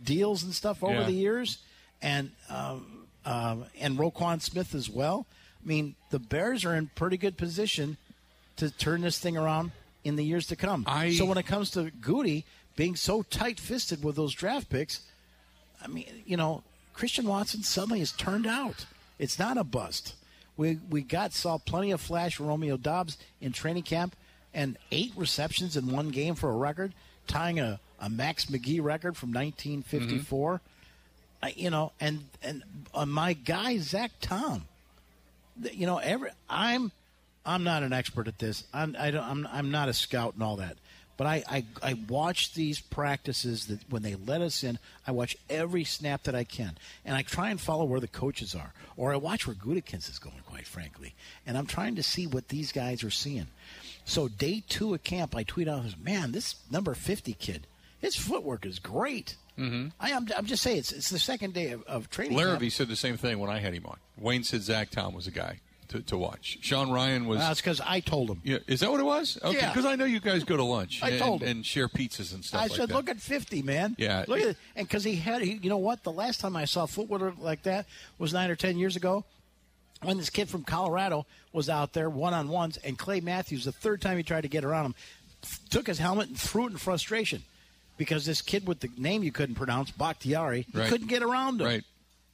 deals and stuff over yeah. the years, and um, um, and Roquan Smith as well. I mean, the Bears are in pretty good position to turn this thing around in the years to come. I, so when it comes to Goody being so tight-fisted with those draft picks, I mean, you know, Christian Watson suddenly has turned out. It's not a bust. We we got saw plenty of flash Romeo Doubs in training camp, and eight receptions in one game for a record, tying a, a Max McGee record from 1954. Mm-hmm. I, you know, and and uh, my guy Zach Tom, you know, every I'm I'm not an expert at this. I'm I don't, I'm I'm not a scout and all that. But I, I, I watch these practices that when they let us in, I watch every snap that I can. And I try and follow where the coaches are. Or I watch where Gutekunst is going, quite frankly. And I'm trying to see what these guys are seeing. So day two of camp, I tweet out, man, this number 50 kid, his footwork is great. Mm-hmm. I, am I'm, I'm just saying, it's, it's the second day of, of training. Larrivee camp. said the same thing when I had him on. Wayne said Zach Tom was a guy to, to watch. Sean Ryan was. That's because I told him. Yeah, is that what it was? Okay, Yeah. because I know you guys go to lunch I and, told him. and share pizzas and stuff I like said, that. look at 50, man. Yeah. Look at it. And because he had, he, you know what? The last time I saw footwear like that was nine or 10 years ago when this kid from Colorado was out there one on ones, and Clay Matthews, the third time he tried to get around him, took his helmet and threw it in frustration because this kid with the name you couldn't pronounce, Bakhtiari, Right. couldn't get around him. Right.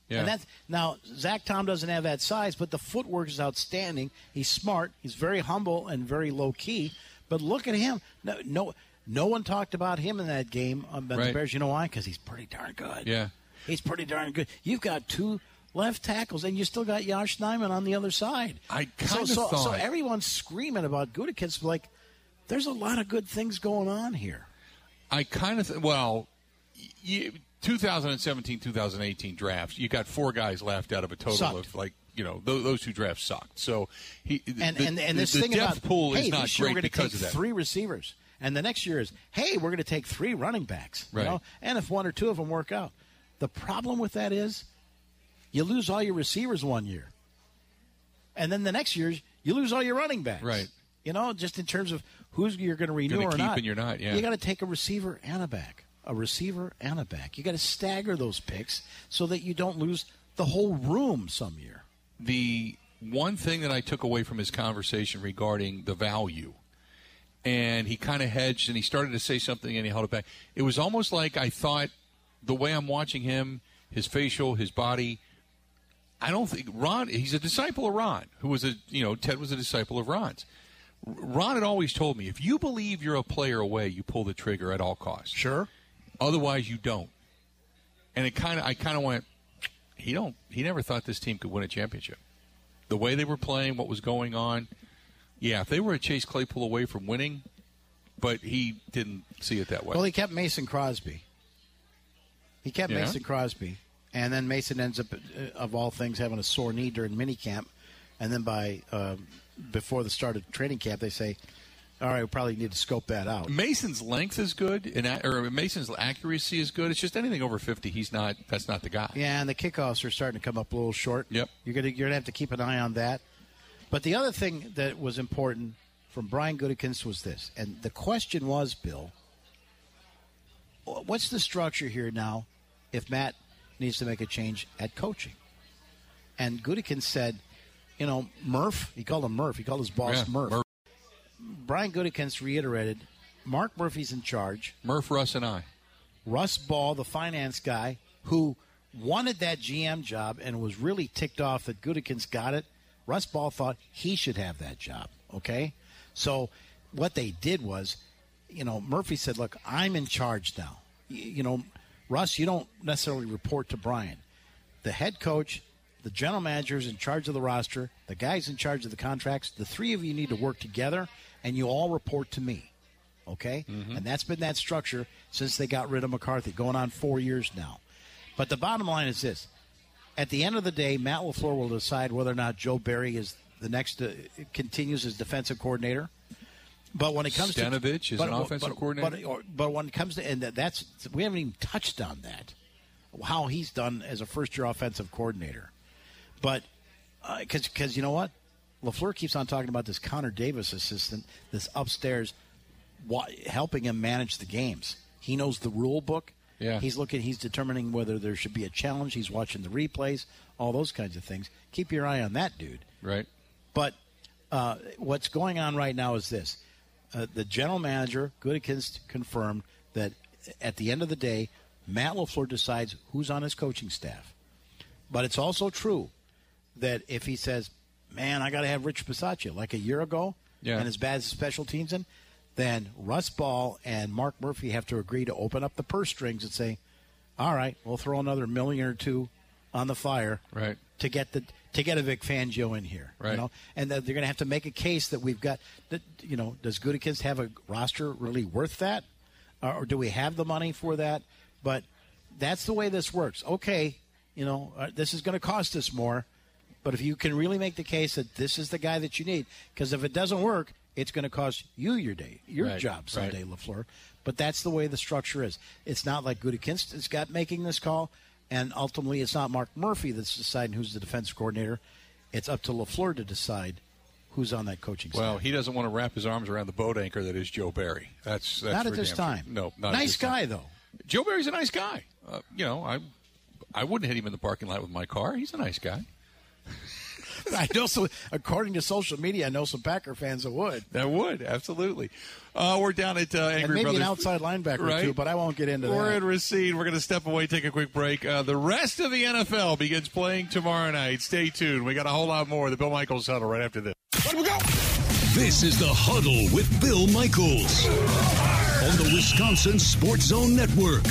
Yeah. And that's now Zach Tom doesn't have that size, but the footwork is outstanding. He's smart. He's very humble and very low key. But look at him. No, no, no one talked about him in that game um, the Bears. You know why? Because he's pretty darn good. Yeah. he's pretty darn good. You've got two left tackles, and you still got Yosh Nijman on the other side. I so, kinda so, so thought- everyone's screaming about Gutekunst. Like, there's a lot of good things going on here. I kind of th- well, you, 2017, 2018 drafts. You got four guys left out of a total Sucked. of like you know those, those two drafts sucked. So he And the, and, and this the thing depth about pool hey, is not great we're because take of that. three receivers, and the next year is hey, we're going to take three running backs. you Right. know? And if one or two of them work out, the problem with that is you lose all your receivers one year, and then the next year you lose all your running backs. Right. You know, just in terms of who's you're going to renew Gonna or keep not. and you're not, yeah. You got to take a receiver and a back, a receiver and a back. You got to stagger those picks so that you don't lose the whole room some year. the one thing that I took away from his conversation regarding the value, and he kind of hedged and he started to say something and he held it back. It was almost like I thought the way I'm watching him, his facial, his body. I don't think Ron. He's a disciple of Ron, who was a you know Ted was a disciple of Ron's. Ron had always told me if you believe you're a player away, you pull the trigger at all costs. Sure. Otherwise, you don't. And it kind of, I kind of went, he don't, he never thought this team could win a championship. The way they were playing, what was going on, yeah, if they were a Chase Claypool away from winning, but he didn't see it that way. Well, he kept Mason Crosby. He kept Yeah. Mason Crosby, and then Mason ends up, uh, of all things, having a sore knee during minicamp, and then by um, before the start of training camp, they say, "All right, we probably need to scope that out." Mason's length is good, and or Mason's accuracy is good. It's just anything over fifty, he's not. That's not the guy. Yeah, and the kickoffs are starting to come up a little short. Yep. You're gonna you're gonna have to keep an eye on that. But the other thing that was important from Brian Gutekunst was this, and the question was, Bill, what's the structure here now? If Matt needs to make a change at coaching, and Gutekunst said, you know, Murph. He called him Murph. He called his boss Yeah, Murph. Murph. Brian Gutekunst reiterated, Mark Murphy's in charge. Murph, Russ, and I. Russ Ball, the finance guy, who wanted that GM job and was really ticked off that Gutekunst got it. Russ Ball thought he should have that job. Okay, so what they did was, you know, Murphy said, "Look, I'm in charge now. Y- You know, Russ, you don't necessarily report to Brian. The head coach, the general manager is in charge of the roster. The guy's in charge of the contracts. The three of you need to work together, and you all report to me." okay? And that's been that structure since they got rid of McCarthy, going on four years now. But the bottom line is this: at the end of the day, Matt LaFleur will decide whether or not Joe Barry is the next uh, continues as defensive coordinator. But when it comes Stenavich to is but, an offensive but, coordinator? but, or- but when it comes to and that's we haven't even touched on that how he's done as a first year offensive coordinator. But because because you know what, LaFleur keeps on talking about this Connor Davis assistant, this upstairs, wa- helping him manage the games. He knows the rule book. Yeah. He's looking. He's determining whether there should be a challenge. He's watching the replays, all those kinds of things. Keep your eye on that dude. Right. But uh, what's going on right now is this: uh, the general manager, Gutekunst, confirmed that at the end of the day, Matt LaFleur decides who's on his coaching staff. But it's also true that if he says, "Man, I got to have Rich Bisaccia," like a year ago, Yeah. and as bad as special teams in, then Russ Ball and Mark Murphy have to agree to open up the purse strings and say, "All right, we'll throw another million or two on the fire, Right. to get the to get a Vic Fangio in here, Right. You know, and that they're going to have to make a case that we've got that. You know, does Gutekunst have a roster really worth that, or, or do we have the money for that? But that's the way this works. Okay, you know, uh, this is going to cost us more, but if you can really make the case that this is the guy that you need, because if it doesn't work, it's going to cost you your day, your Right, job right. someday, LaFleur. But that's the way the structure is. It's not like Gutekunst has got making this call, and ultimately, it's not Mark Murphy that's deciding who's the defensive coordinator. It's up to LaFleur to decide who's on that coaching staff. Well, he doesn't want to wrap his arms around the boat anchor that is Joe Barry. That's, that's not at this time. sure. No, not at nice this time. guy though. Joe Barry's a nice guy. Uh, you know, I I wouldn't hit him in the parking lot with my car. He's a nice guy. [LAUGHS] I know some. According to social media, I know some Packer fans that would, That would absolutely. Uh, we're down at uh, Angry and maybe Brothers. an outside linebacker right? too. But I won't get into that. We're in Racine. We're going to step away, take a quick break. Uh, the rest of the NFL begins playing tomorrow night. Stay tuned. We got a whole lot more. The Bill Michaels huddle right after this. This is the Huddle with Bill Michaels on the Wisconsin Sports Zone Network.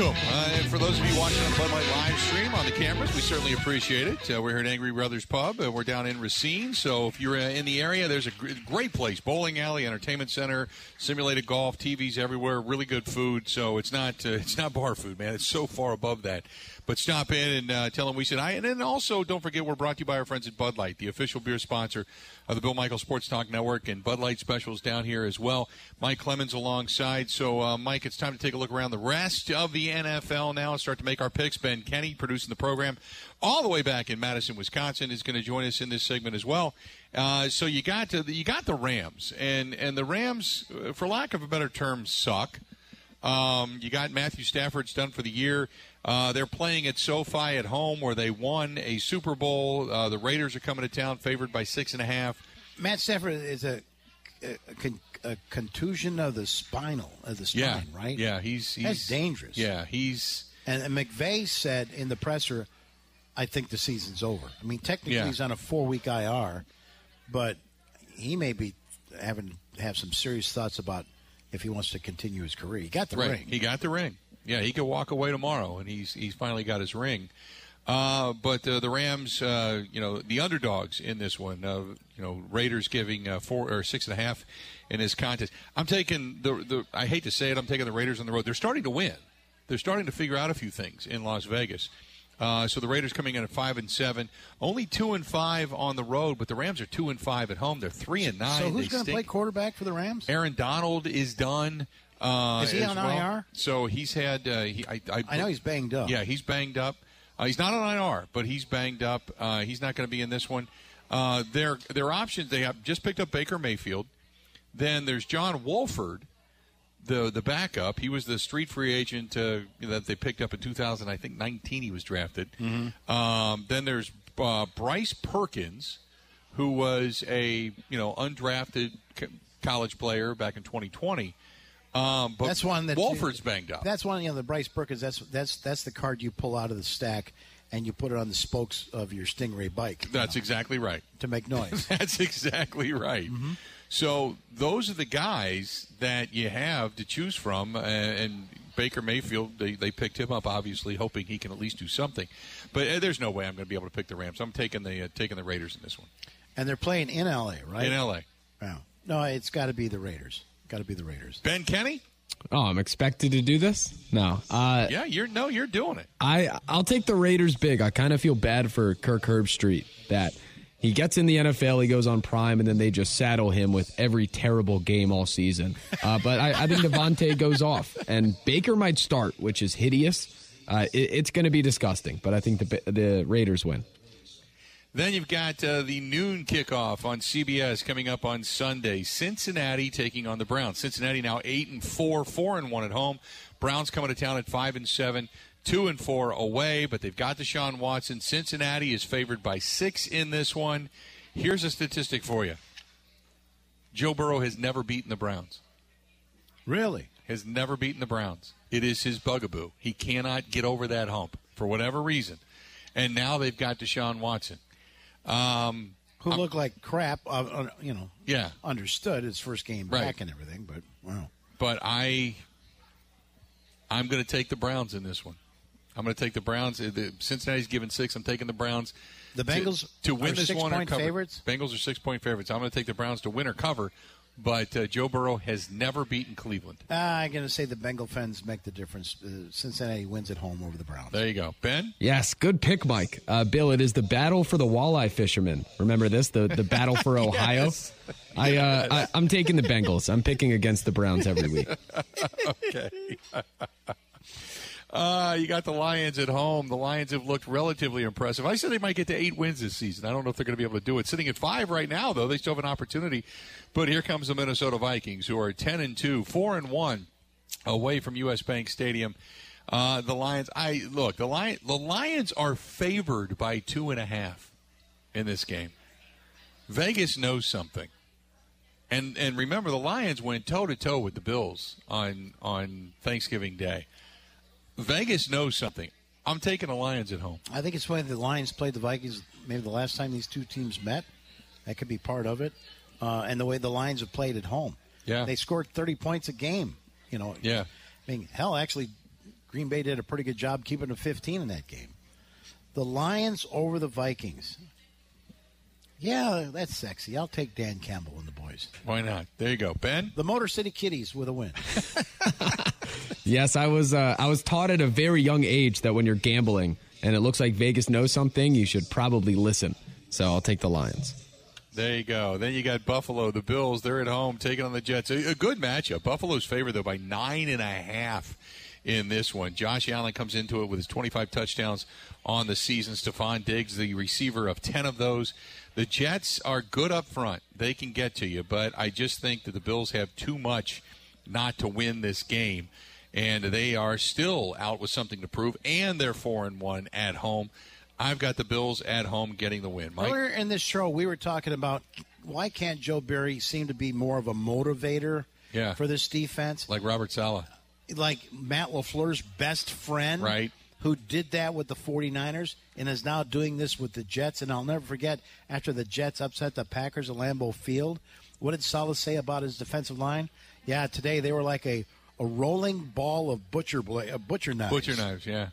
Good Welcome. Uh, and for those of you watching the Bud Light live stream on the cameras, we certainly appreciate it. Uh, we're here at Angry Brothers Pub. and we're down in Racine. So if you're uh, in the area, there's a gr- great place bowling alley, entertainment center, simulated golf, TVs everywhere, really good food. So it's not uh, it's not bar food, man. It's so far above that. But stop in and uh, tell them we said hi. And then also, don't forget, we're brought to you by our friends at Bud Light, the official beer sponsor of the Bill Michael Sports Talk Network, and Bud Light specials down here as well. Mike Clemens alongside. So, Mike, it's time to take a look around the rest of the NFL now and start to make our picks. Ben Kenny, producing the program all the way back in Madison, Wisconsin, is going to join us in this segment as well. Uh, so you got to you got the Rams, and and the Rams, uh, for lack of a better term, suck. Um, you got Matthew Stafford's done for the year. Uh, they're playing at SoFi at home, where they won a Super Bowl. Uh, the Raiders are coming to town, favored by six and a half. Matt Stafford is a, a, con- a contusion of the spinal of the spine, Yeah, right? Yeah, he's, he's That's dangerous. Yeah, he's And, and McVay said in the presser, "I think the season's over." I mean, technically Yeah. he's on a four-week IR, but he may be having have some serious thoughts about if he wants to continue his career. He got the right. ring. He got the ring. Yeah, he could walk away tomorrow, and he's he's finally got his ring. Uh, but uh, the Rams, uh, you know, the underdogs in this one. You know, Raiders giving uh, four or six and a half in this contest. I'm taking the the. I hate to say it, I'm taking the Raiders on the road. They're starting to win. They're starting to figure out a few things in Las Vegas. Uh, so the Raiders coming in at five and seven, only two and five on the road, but the Rams are two and five at home. They're three and nine. so who's going to play quarterback for the Rams? Aaron Donald is done. Uh, Is he on well. IR? So he's had. Uh, he, I, I, I know he's banged up. Yeah, he's banged up. Uh, he's not on IR, but he's banged up. Uh, he's not going to be in this one. Uh, their their options. They have just picked up Baker Mayfield. Then there's John Wolford, the the backup. He was the street free agent uh, that they picked up in 2000. I think 19. He was drafted. Mm-hmm. Um, then there's uh, Bryce Perkins, who was a you know undrafted co- college player back in 2020. Um, but That's one that Wolford's banged up. That's one. You know, the Bryce Perkins. That's that's that's the card you pull out of the stack and you put it on the spokes of your Stingray bike. you That's know, exactly right. to make [LAUGHS] noise. That's exactly right. Mm-hmm. So those are the guys that you have to choose from, uh, and Baker Mayfield they, they picked him up obviously hoping he can at least do something, but uh, there's no way I'm going to be able to pick the Rams. I'm taking the uh, taking the Raiders in this one and they're playing in L.A. Right? in LA. Wow. No, it's got to be the Raiders. Got to be the Raiders. Ben Kenny, Oh, I'm expected to do this? No. Uh, yeah, you're no, you're doing it. I I'll take the Raiders big. I kind of feel bad for Kirk Herbstreit that he gets in the NFL, he goes on prime, and then they just saddle him with every terrible game all season. Uh, but I, I think Davante [LAUGHS] goes off, and Baker might start, which is hideous. Uh, it, it's going to be disgusting, but I think the the Raiders win. Then you've got uh, the noon kickoff on CBS coming up on Sunday. Cincinnati taking on the Browns. Cincinnati now eight and four, four and one at home. Browns coming to town at five and seven, two and four away. But they've got Deshaun Watson. Cincinnati is favored by six in this one. Here's a statistic for you: Joe Burrow has never beaten the Browns. Really? Has never beaten the Browns. It is his bugaboo. He cannot get over that hump for whatever reason. And now they've got Deshaun Watson. Um, Who look like crap? Uh, uh, you know. Yeah. Understood his first game Right. back and everything, but wow. but I, I'm going to take the Browns in this one. I'm going to take the Browns. Uh, the- Cincinnati's given six. I'm taking the Browns. The Bengals to, win are this one cover. favorites? Bengals are six point favorites. I'm going to take the Browns to win or cover. But uh, Joe Burrow has never beaten Cleveland. Uh, I'm going to say the Bengal fans make the difference. Uh, Cincinnati wins at home over the Browns. There you go, Ben. Yes, good pick, Mike. Uh, Bill, it is the battle for the walleye fishermen. Remember this? The the battle for [LAUGHS] Ohio. Yes. I, uh, I I'm taking the Bengals. I'm picking against the Browns every week. [LAUGHS] okay. [LAUGHS] Uh, you got the Lions at home. The Lions have looked relatively impressive. I said they might get to eight wins this season. I don't know if they're going to be able to do it. Sitting at five right now, though, they still have an opportunity. But here comes the Minnesota Vikings, who are ten and two, four and one, away from U.S. Bank Stadium. Uh, the Lions. I look. The Lion. The Lions are favored by two and a half in this game. Vegas knows something. And and remember, the Lions went toe to toe with the Bills on on Thanksgiving Day. Vegas knows something. I'm taking the Lions at home. I think it's when the Lions played the Vikings, maybe the last time these two teams met. That could be part of it. Uh, and the way the Lions have played at home. Yeah. They scored 30 points a game. You know. Yeah. I mean, hell, actually, Green Bay did a pretty good job keeping them 15 in that game. The Lions over the Vikings. Yeah, that's sexy. I'll take Dan Campbell and the boys. Why not? There you go, Ben. The Motor City Kitties with a win. [LAUGHS] Yes, I was uh, I was taught at a very young age that when you're gambling and it looks like Vegas knows something, you should probably listen. So I'll take the Lions. There you go. Then you got Buffalo, the Bills. They're at home taking on the Jets. A, a good matchup. Buffalo's favored though by nine and a half in this one. Josh Allen comes into it with his 25 touchdowns on the season. Stefon Diggs, the receiver of 10 of those. The Jets are good up front. They can get to you, but I just think that the Bills have too much not to win this game. And they are still out with something to prove, and they're four and one at home. I've got the Bills at home getting the win. Mike, Earlier in this show, we were talking about why can't Joe Barry seem to be more of a motivator Yeah. for this defense? like Robert Saleh. like Matt LaFleur's best friend, Right. Who did that with the 49ers and is now doing this with the Jets. And I'll never forget after the Jets upset the Packers at Lambeau Field, what did Saleh say about his defensive line? Yeah, today they were like a, a rolling ball of butcher bla- uh, butcher knives. Butcher knives, yeah.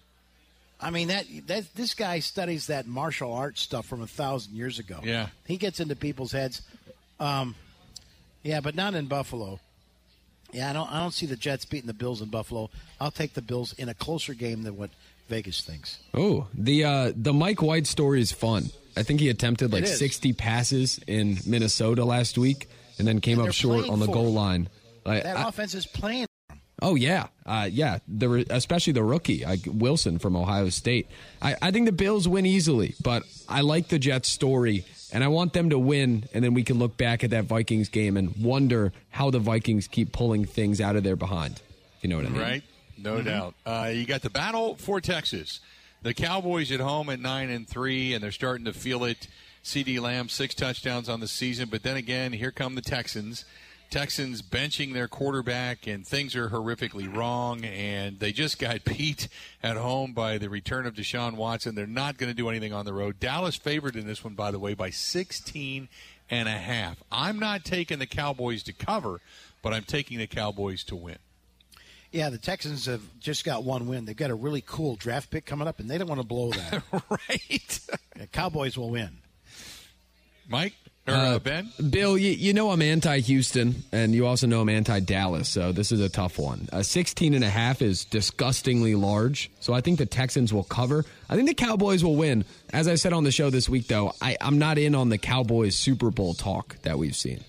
I mean that that this guy studies that martial arts stuff from a thousand years ago. Yeah. he gets into people's heads. Um, yeah, but not in Buffalo. Yeah, I don't. I don't see the Jets beating the Bills in Buffalo. I'll take the Bills in a closer game than what Vegas thinks. Oh, the uh, the Mike White story is fun. I think he attempted like 60 passes in Minnesota last week, and then came And up short on the goal him. line. Like, That I- offense is playing. Oh yeah, uh, yeah. The re- especially the rookie like Wilson from Ohio State. I, I think the Bills win easily, but I like the Jets story, and I want them to win, and then we can look back at that Vikings game and wonder how the Vikings keep pulling things out of their behind. You know what I mean? Right? No doubt. Uh, you got the battle for Texas. The Cowboys at home at nine and three, and they're starting to feel it. CeeDee Lamb six touchdowns on the season, but then again, here come the Texans. Texans benching their quarterback, and things are horrifically wrong. And they just got [LAUGHS] beat at home by the return of Deshaun Watson. They're not going to do anything on the road. Dallas favored in this one, by the way, by 16 and a half. I'm not taking the Cowboys to cover, but I'm taking the Cowboys to win. Yeah, the Texans have just got one win. They've got a really cool draft pick coming up, and they don't want to blow that. [LAUGHS] right. The Cowboys will win. Mike or uh, Ben? Bill, you, you know I'm anti-Houston, and you also know I'm anti-Dallas, so this is a tough one. Uh, 16 and a half is disgustingly large, so I think the Texans will cover. I think the Cowboys will win. As I said on the show this week, though, I, I'm not in on the Cowboys Super Bowl talk that we've seen.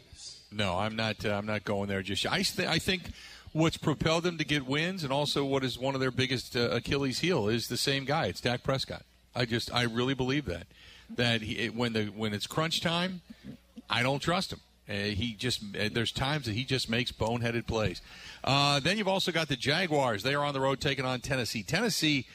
No, I'm not. Uh, I'm not going there. Just I, th- I think what's propelled them to get wins, and also what is one of their biggest uh, Achilles' heel, is the same guy. It's Dak Prescott. I just I really believe that that he, it, when the when it's crunch time, I don't trust him. Uh, he just uh, there's times that he just makes boneheaded plays. Uh, then you've also got the Jaguars. They are on the road taking on Tennessee. Tennessee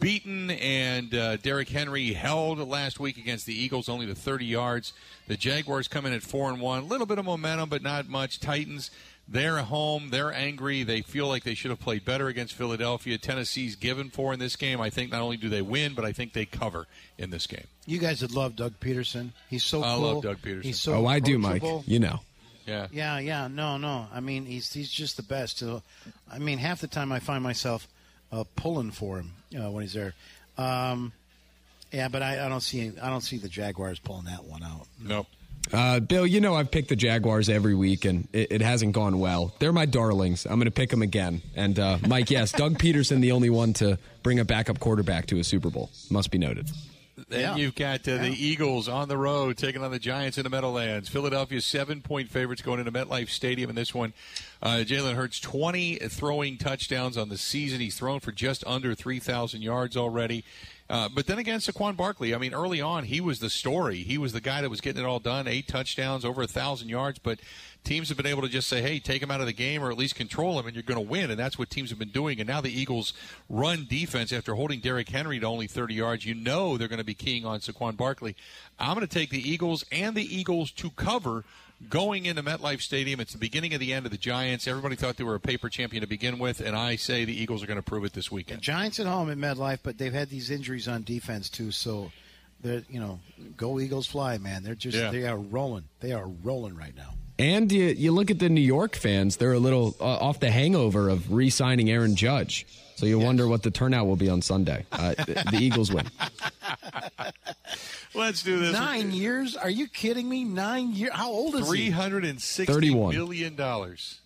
beaten and uh, Derrick Henry held last week against the Eagles only to 30 yards. The Jaguars come in at four and one, a little bit of momentum, but not much. Titans. They're at home. They're angry. They feel like they should have played better against Philadelphia. Tennessee's given for in this game. I think not only do they win, but I think they cover in this game. You guys would love Doug Pederson. He's so I cool. love Doug Pederson. He's so oh, I do, Mike. You know. Yeah. Yeah, yeah, no, no. I mean, he's he's just the best. So, I mean, half the time I find myself uh, pulling for him uh, when he's there. Um, yeah, but I, I don't see I don't see the Jaguars pulling that one out. Nope. Uh, Bill, you know I've picked the Jaguars every week, and it, it hasn't gone well. They're my darlings. I'm going to pick them again. And uh, Mike, yes, Doug [LAUGHS] Pederson, the only one to bring a backup quarterback to a Super Bowl. Must be noted. Then Yeah. you've got uh, the Eagles on the road taking on the Giants in the Meadowlands. Philadelphia seven point favorites going into MetLife Stadium in this one. Uh, Jalen Hurts twenty throwing touchdowns on the season. He's thrown for just under three thousand yards already. Uh, but then again, Saquon Barkley. I mean, early on he was the story. He was the guy that was getting it all done. Eight touchdowns, over a thousand yards. But teams have been able to just say, "Hey, take him out of the game, or at least control him, and you're going to win." And that's what teams have been doing. And now the Eagles run defense after holding Derrick Henry to only 30 yards. You know they're going to be keying on Saquon Barkley. I'm going to take the Eagles and the Eagles to cover. Going into MetLife Stadium, it's the beginning of the end of the Giants. Everybody thought they were a paper champion to begin with, and I say the Eagles are going to prove it this weekend. Giants at home at MetLife, but they've had these injuries on defense too. So, they're you know, go Eagles fly, man. They're just Yeah. they are rolling. They are rolling right now. And you, you look at the New York fans; they're a little uh, off the hangover of re-signing Aaron Judge. So you wonder what the turnout will be on Sunday. Uh, the, the [LAUGHS] Eagles win. Let's do this. Nine years? Are you kidding me? Nine years? How old is Three he? hundred and sixty 31. million dollars.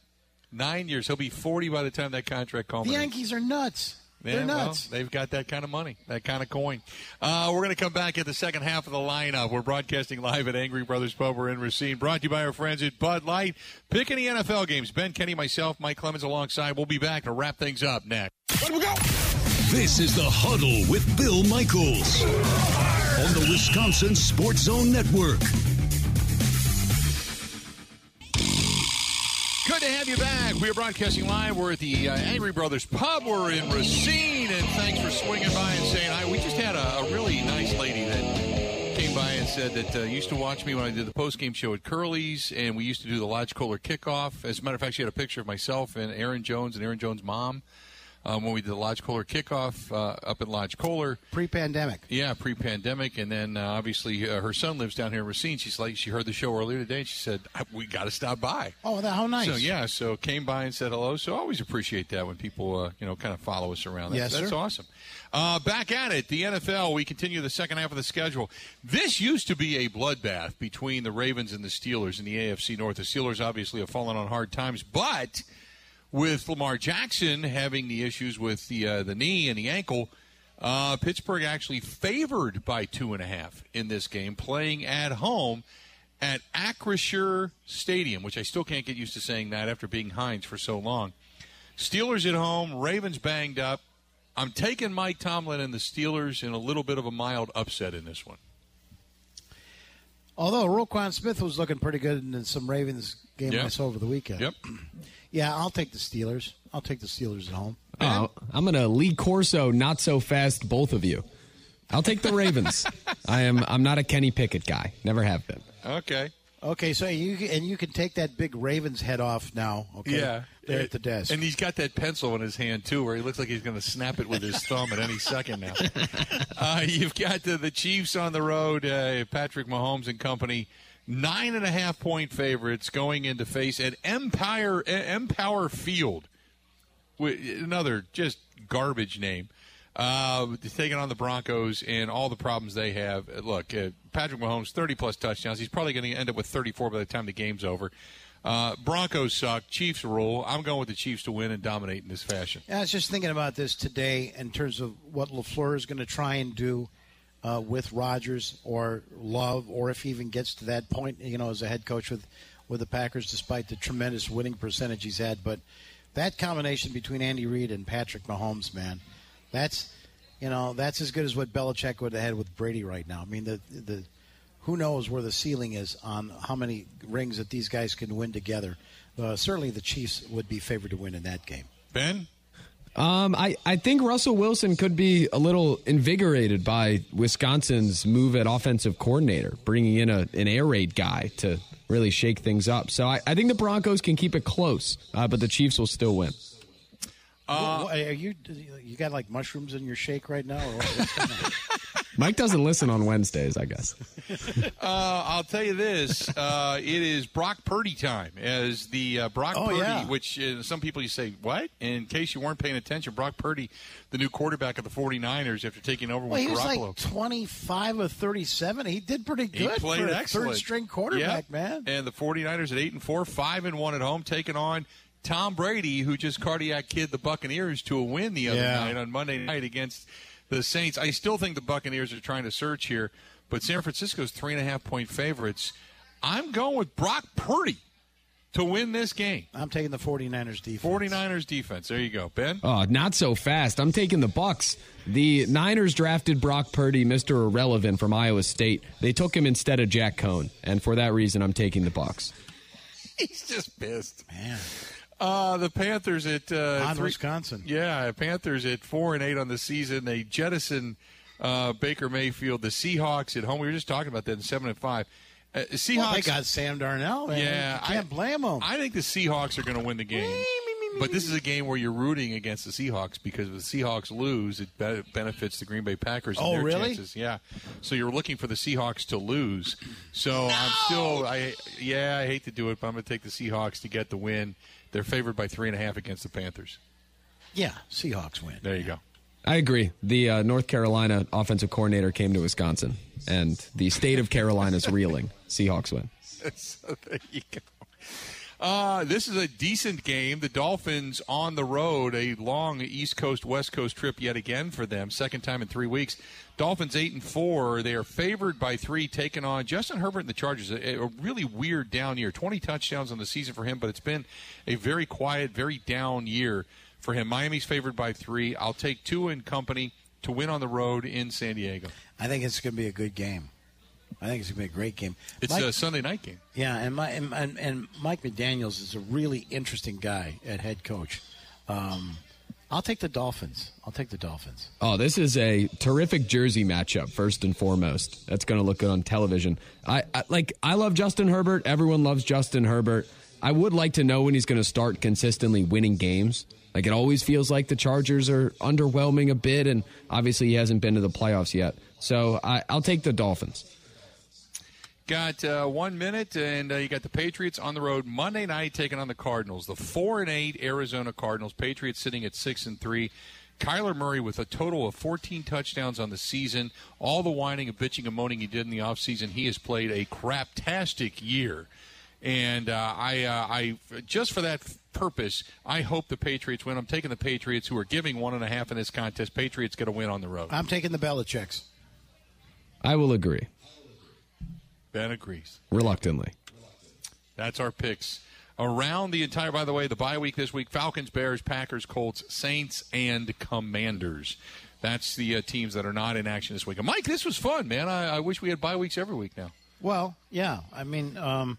Nine years. He'll be forty by the time that contract comes. The. Yankees are nuts. Yeah, They're well, nuts. they've got that kind of money, that kind of coin. Uh, we're going to come back at the second half of the lineup. We're broadcasting live at Angry Brothers Pub. We're in Racine. Brought to you by our friends at Bud Light. Pick any NFL games. Ben Kenny, myself, Mike Clemens alongside. We'll be back to wrap things up next. This is the Huddle with Bill Michaels on the Wisconsin Sports Zone Network. To have you back. We are broadcasting live. We're at the uh, Angry Brothers Pub. We're in Racine, and thanks for swinging by and saying hi. We just had a, a really nice lady that came by and said that uh, used to watch me when I did the post game show at Curly's, and we used to do the Lodge Kohler kickoff. As a matter of fact, she had a picture of myself and Aaron Jones and Aaron Jones' mom um, when we did the Lodge Kohler kickoff uh, up at Lodge Kohler. Pre-pandemic. Yeah, pre-pandemic, and then uh, obviously uh, her son lives down here in Racine. She's like, she heard the show earlier today, and she said, "We got to stop by." Oh, that, how nice. So yeah, so came by and said hello. So I always appreciate that when people uh, you know kind of follow us around. That's, Yes, that's sir. awesome. Uh, back at it, the NFL. We continue the second half of the schedule. This used to be a bloodbath between the Ravens and the Steelers in the AFC North. The Steelers obviously have fallen on hard times, but with Lamar Jackson having the issues with the uh, the knee and the ankle. Uh, Pittsburgh actually favored by two and a half in this game, playing at home at Acrisure Stadium, which I still can't get used to saying that after being Heinz for so long. Steelers at home, Ravens banged up. I'm taking Mike Tomlin and the Steelers in a little bit of a mild upset in this one. Although Roquan Smith was looking pretty good in some Ravens game Yeah. Over the weekend. Yep. [CLEARS THROAT] Yeah, I'll take the Steelers. I'll take the Steelers at home. Oh, I'm gonna Lee Corso, not so fast, both of you. I'll take the Ravens. [LAUGHS] I am. I'm not a Kenny Pickett guy. Never have been. Okay. Okay, so you and you can take that big Ravens head off now. Okay, Yeah. there at the desk. And he's got that pencil in his hand, too, where he looks like he's going to snap it with his [LAUGHS] thumb at any second now. Uh, you've got the, the Chiefs on the road, uh, Patrick Mahomes and company. Nine and a half point favorites going into face at Empire Empower Field. Another just garbage name. Uh, taking on the Broncos and all the problems they have. Look, uh, Patrick Mahomes, 30 plus touchdowns. He's probably going to end up with 34 by the time the game's over. Uh, Broncos suck. Chiefs rule. I'm going with the Chiefs to win and dominate in this fashion. Yeah, I was just thinking about this today in terms of what LaFleur is going to try and do uh, with Rodgers or Love, or if he even gets to that point, you know, as a head coach with with the Packers, despite the tremendous winning percentage he's had. But that combination between Andy Reid and Patrick Mahomes, man, that's you know that's as good as what Belichick would have had with Brady right now. I mean, the the who knows where the ceiling is on how many rings that these guys can win together. Uh, certainly, the Chiefs would be favored to win in that game. Ben? Um, I, I think Russell Wilson could be a little invigorated by Wisconsin's move at offensive coordinator, bringing in a, an air raid guy to really shake things up. So I, I think the Broncos can keep it close, uh, but the Chiefs will still win. Well, are you you got like mushrooms in your shake right now? Or what? what's going on? [LAUGHS] Mike doesn't listen on Wednesdays, I guess. [LAUGHS] Uh, I'll tell you this: uh, it is Brock Purdy time. As the uh, Brock Oh, Purdy, yeah. which uh, some people you say what? In case you weren't paying attention, Brock Purdy, the new quarterback of the 49ers, after taking over well, with he was Garoppolo. like twenty five of thirty seven. He did pretty good. He good played for a excellent. third string quarterback, Yep. man. And the 49ers at 8 and 4, 5 and 1 at home, taking on Tom Brady, who just cardiac kid the Buccaneers to a win the other Yeah. night on Monday night against the Saints. I still think the Buccaneers are trying to search here, but San Francisco's three and a half point favorites. I'm going with Brock Purdy to win this game. I'm taking the 49ers defense. 49ers defense. There you go, Ben. Oh, not so fast. I'm taking the Bucks. The Niners drafted Brock Purdy, Mr. Irrelevant from Iowa State. They took him instead of Jack Coan, and for that reason, I'm taking the Bucks. [LAUGHS] He's just pissed. Man, Uh, the Panthers at uh, on three- Wisconsin. Yeah, Panthers at four and eight on the season. They jettison uh, Baker Mayfield. The Seahawks at home. We were just talking about that in seven and five. Uh, Seahawks. Well, they got Sam Darnold. Man. yeah, you can't I, blame them. I think the Seahawks are going to win the game. but this is a game where you're rooting against the Seahawks because if the Seahawks lose, it be- benefits the Green Bay Packers. And Oh, their really? Chances. Yeah. So you're looking for the Seahawks to lose. So I'm still, I yeah, I hate to do it, but I'm going to take the Seahawks to get the win. They're favored by three and a half against the Panthers. Yeah, Seahawks win. There you go. I agree. The uh, North Carolina offensive coordinator came to Wisconsin, and the state of Carolina is reeling. Seahawks win. [LAUGHS] so there you go. Uh, this is a decent game. The Dolphins on the road, a long East Coast West Coast trip yet again for them. Second time in three weeks. Dolphins eight and four. They are favored by three, taking on Justin Herbert and the Chargers. A, a really weird down year. Twenty touchdowns on the season for him, but it's been a very quiet, very down year for him. Miami's favored by three. I'll take Tua in company to win on the road in San Diego. I think it's going to be a good game. I think it's going to be a great game. It's Mike- a Sunday night game. Yeah, and, my, and, and and Mike McDaniel's is a really interesting guy at head coach. Um, I'll take the Dolphins. I'll take the Dolphins. Oh, this is a terrific jersey matchup. First and foremost, that's going to look good on television. I, I like. I love Justin Herbert. Everyone loves Justin Herbert. I would like to know when he's going to start consistently winning games. Like it always feels like the Chargers are underwhelming a bit, and obviously he hasn't been to the playoffs yet. So I, I'll take the Dolphins. Got uh, one minute, and uh, you got the Patriots on the road Monday night taking on the Cardinals. The four and eight Arizona Cardinals. Patriots sitting at six and three. Kyler Murray with a total of 14 touchdowns on the season. All the whining and bitching and moaning he did in the offseason, he has played a craptastic year. And uh, I, uh, I just for that purpose, I hope the Patriots win. I'm taking the Patriots, who are giving one and a half in this contest. Patriots get a win on the road. I'm taking the Belichicks. I will agree Ben agrees. reluctantly. That's our picks around the entire. By the way, the bye week this week: Falcons, Bears, Packers, Colts, Saints, and Commanders. That's the uh, teams that are not in action this week. And Mike, this was fun, man. I, I wish we had bye weeks every week now. Well, yeah. I mean, um,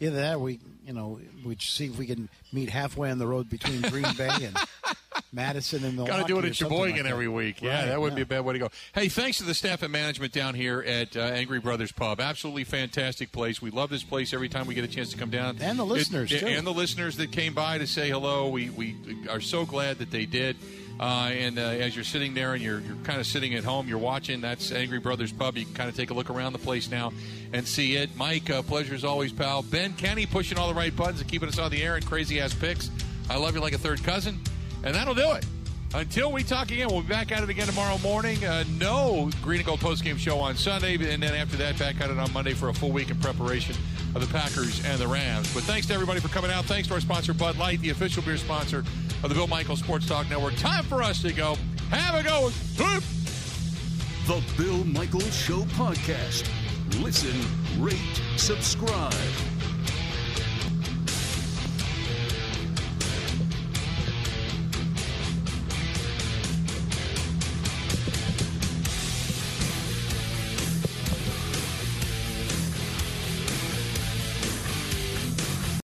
either that, or we you know we'd see if we can meet halfway on the road between Green Bay and [LAUGHS] Madison and Milwaukee. Got to do it at Sheboygan like every week. Yeah, Right, that wouldn't yeah. be a bad way to go. Hey, thanks to the staff and management down here at uh, Angry Brothers Pub. Absolutely fantastic place. We love this place every time we get a chance to come down. And the listeners, It- too. And the listeners that came by to say hello. We, we are so glad that they did. Uh, and uh, as you're sitting there and you're, you're kind of sitting at home, you're watching, that's Angry Brothers Pub. You can kind of take a look around the place now and see it. Mike, uh, pleasure as always, pal. Ben Kenny pushing all the right buttons and keeping us on the air and crazy ass picks. I love you like a third cousin. And that'll do it. Until we talk again, we'll be back at it again tomorrow morning. Uh, no Green and Gold postgame show on Sunday, and then after that, back at it on Monday for a full week in preparation of the Packers and the Rams. But thanks to everybody for coming out. Thanks to our sponsor, Bud Light, the official beer sponsor of the Bill Michael Sports Talk Network. Time for us to go. Have a go. The Bill Michael Show podcast. Listen, rate, subscribe.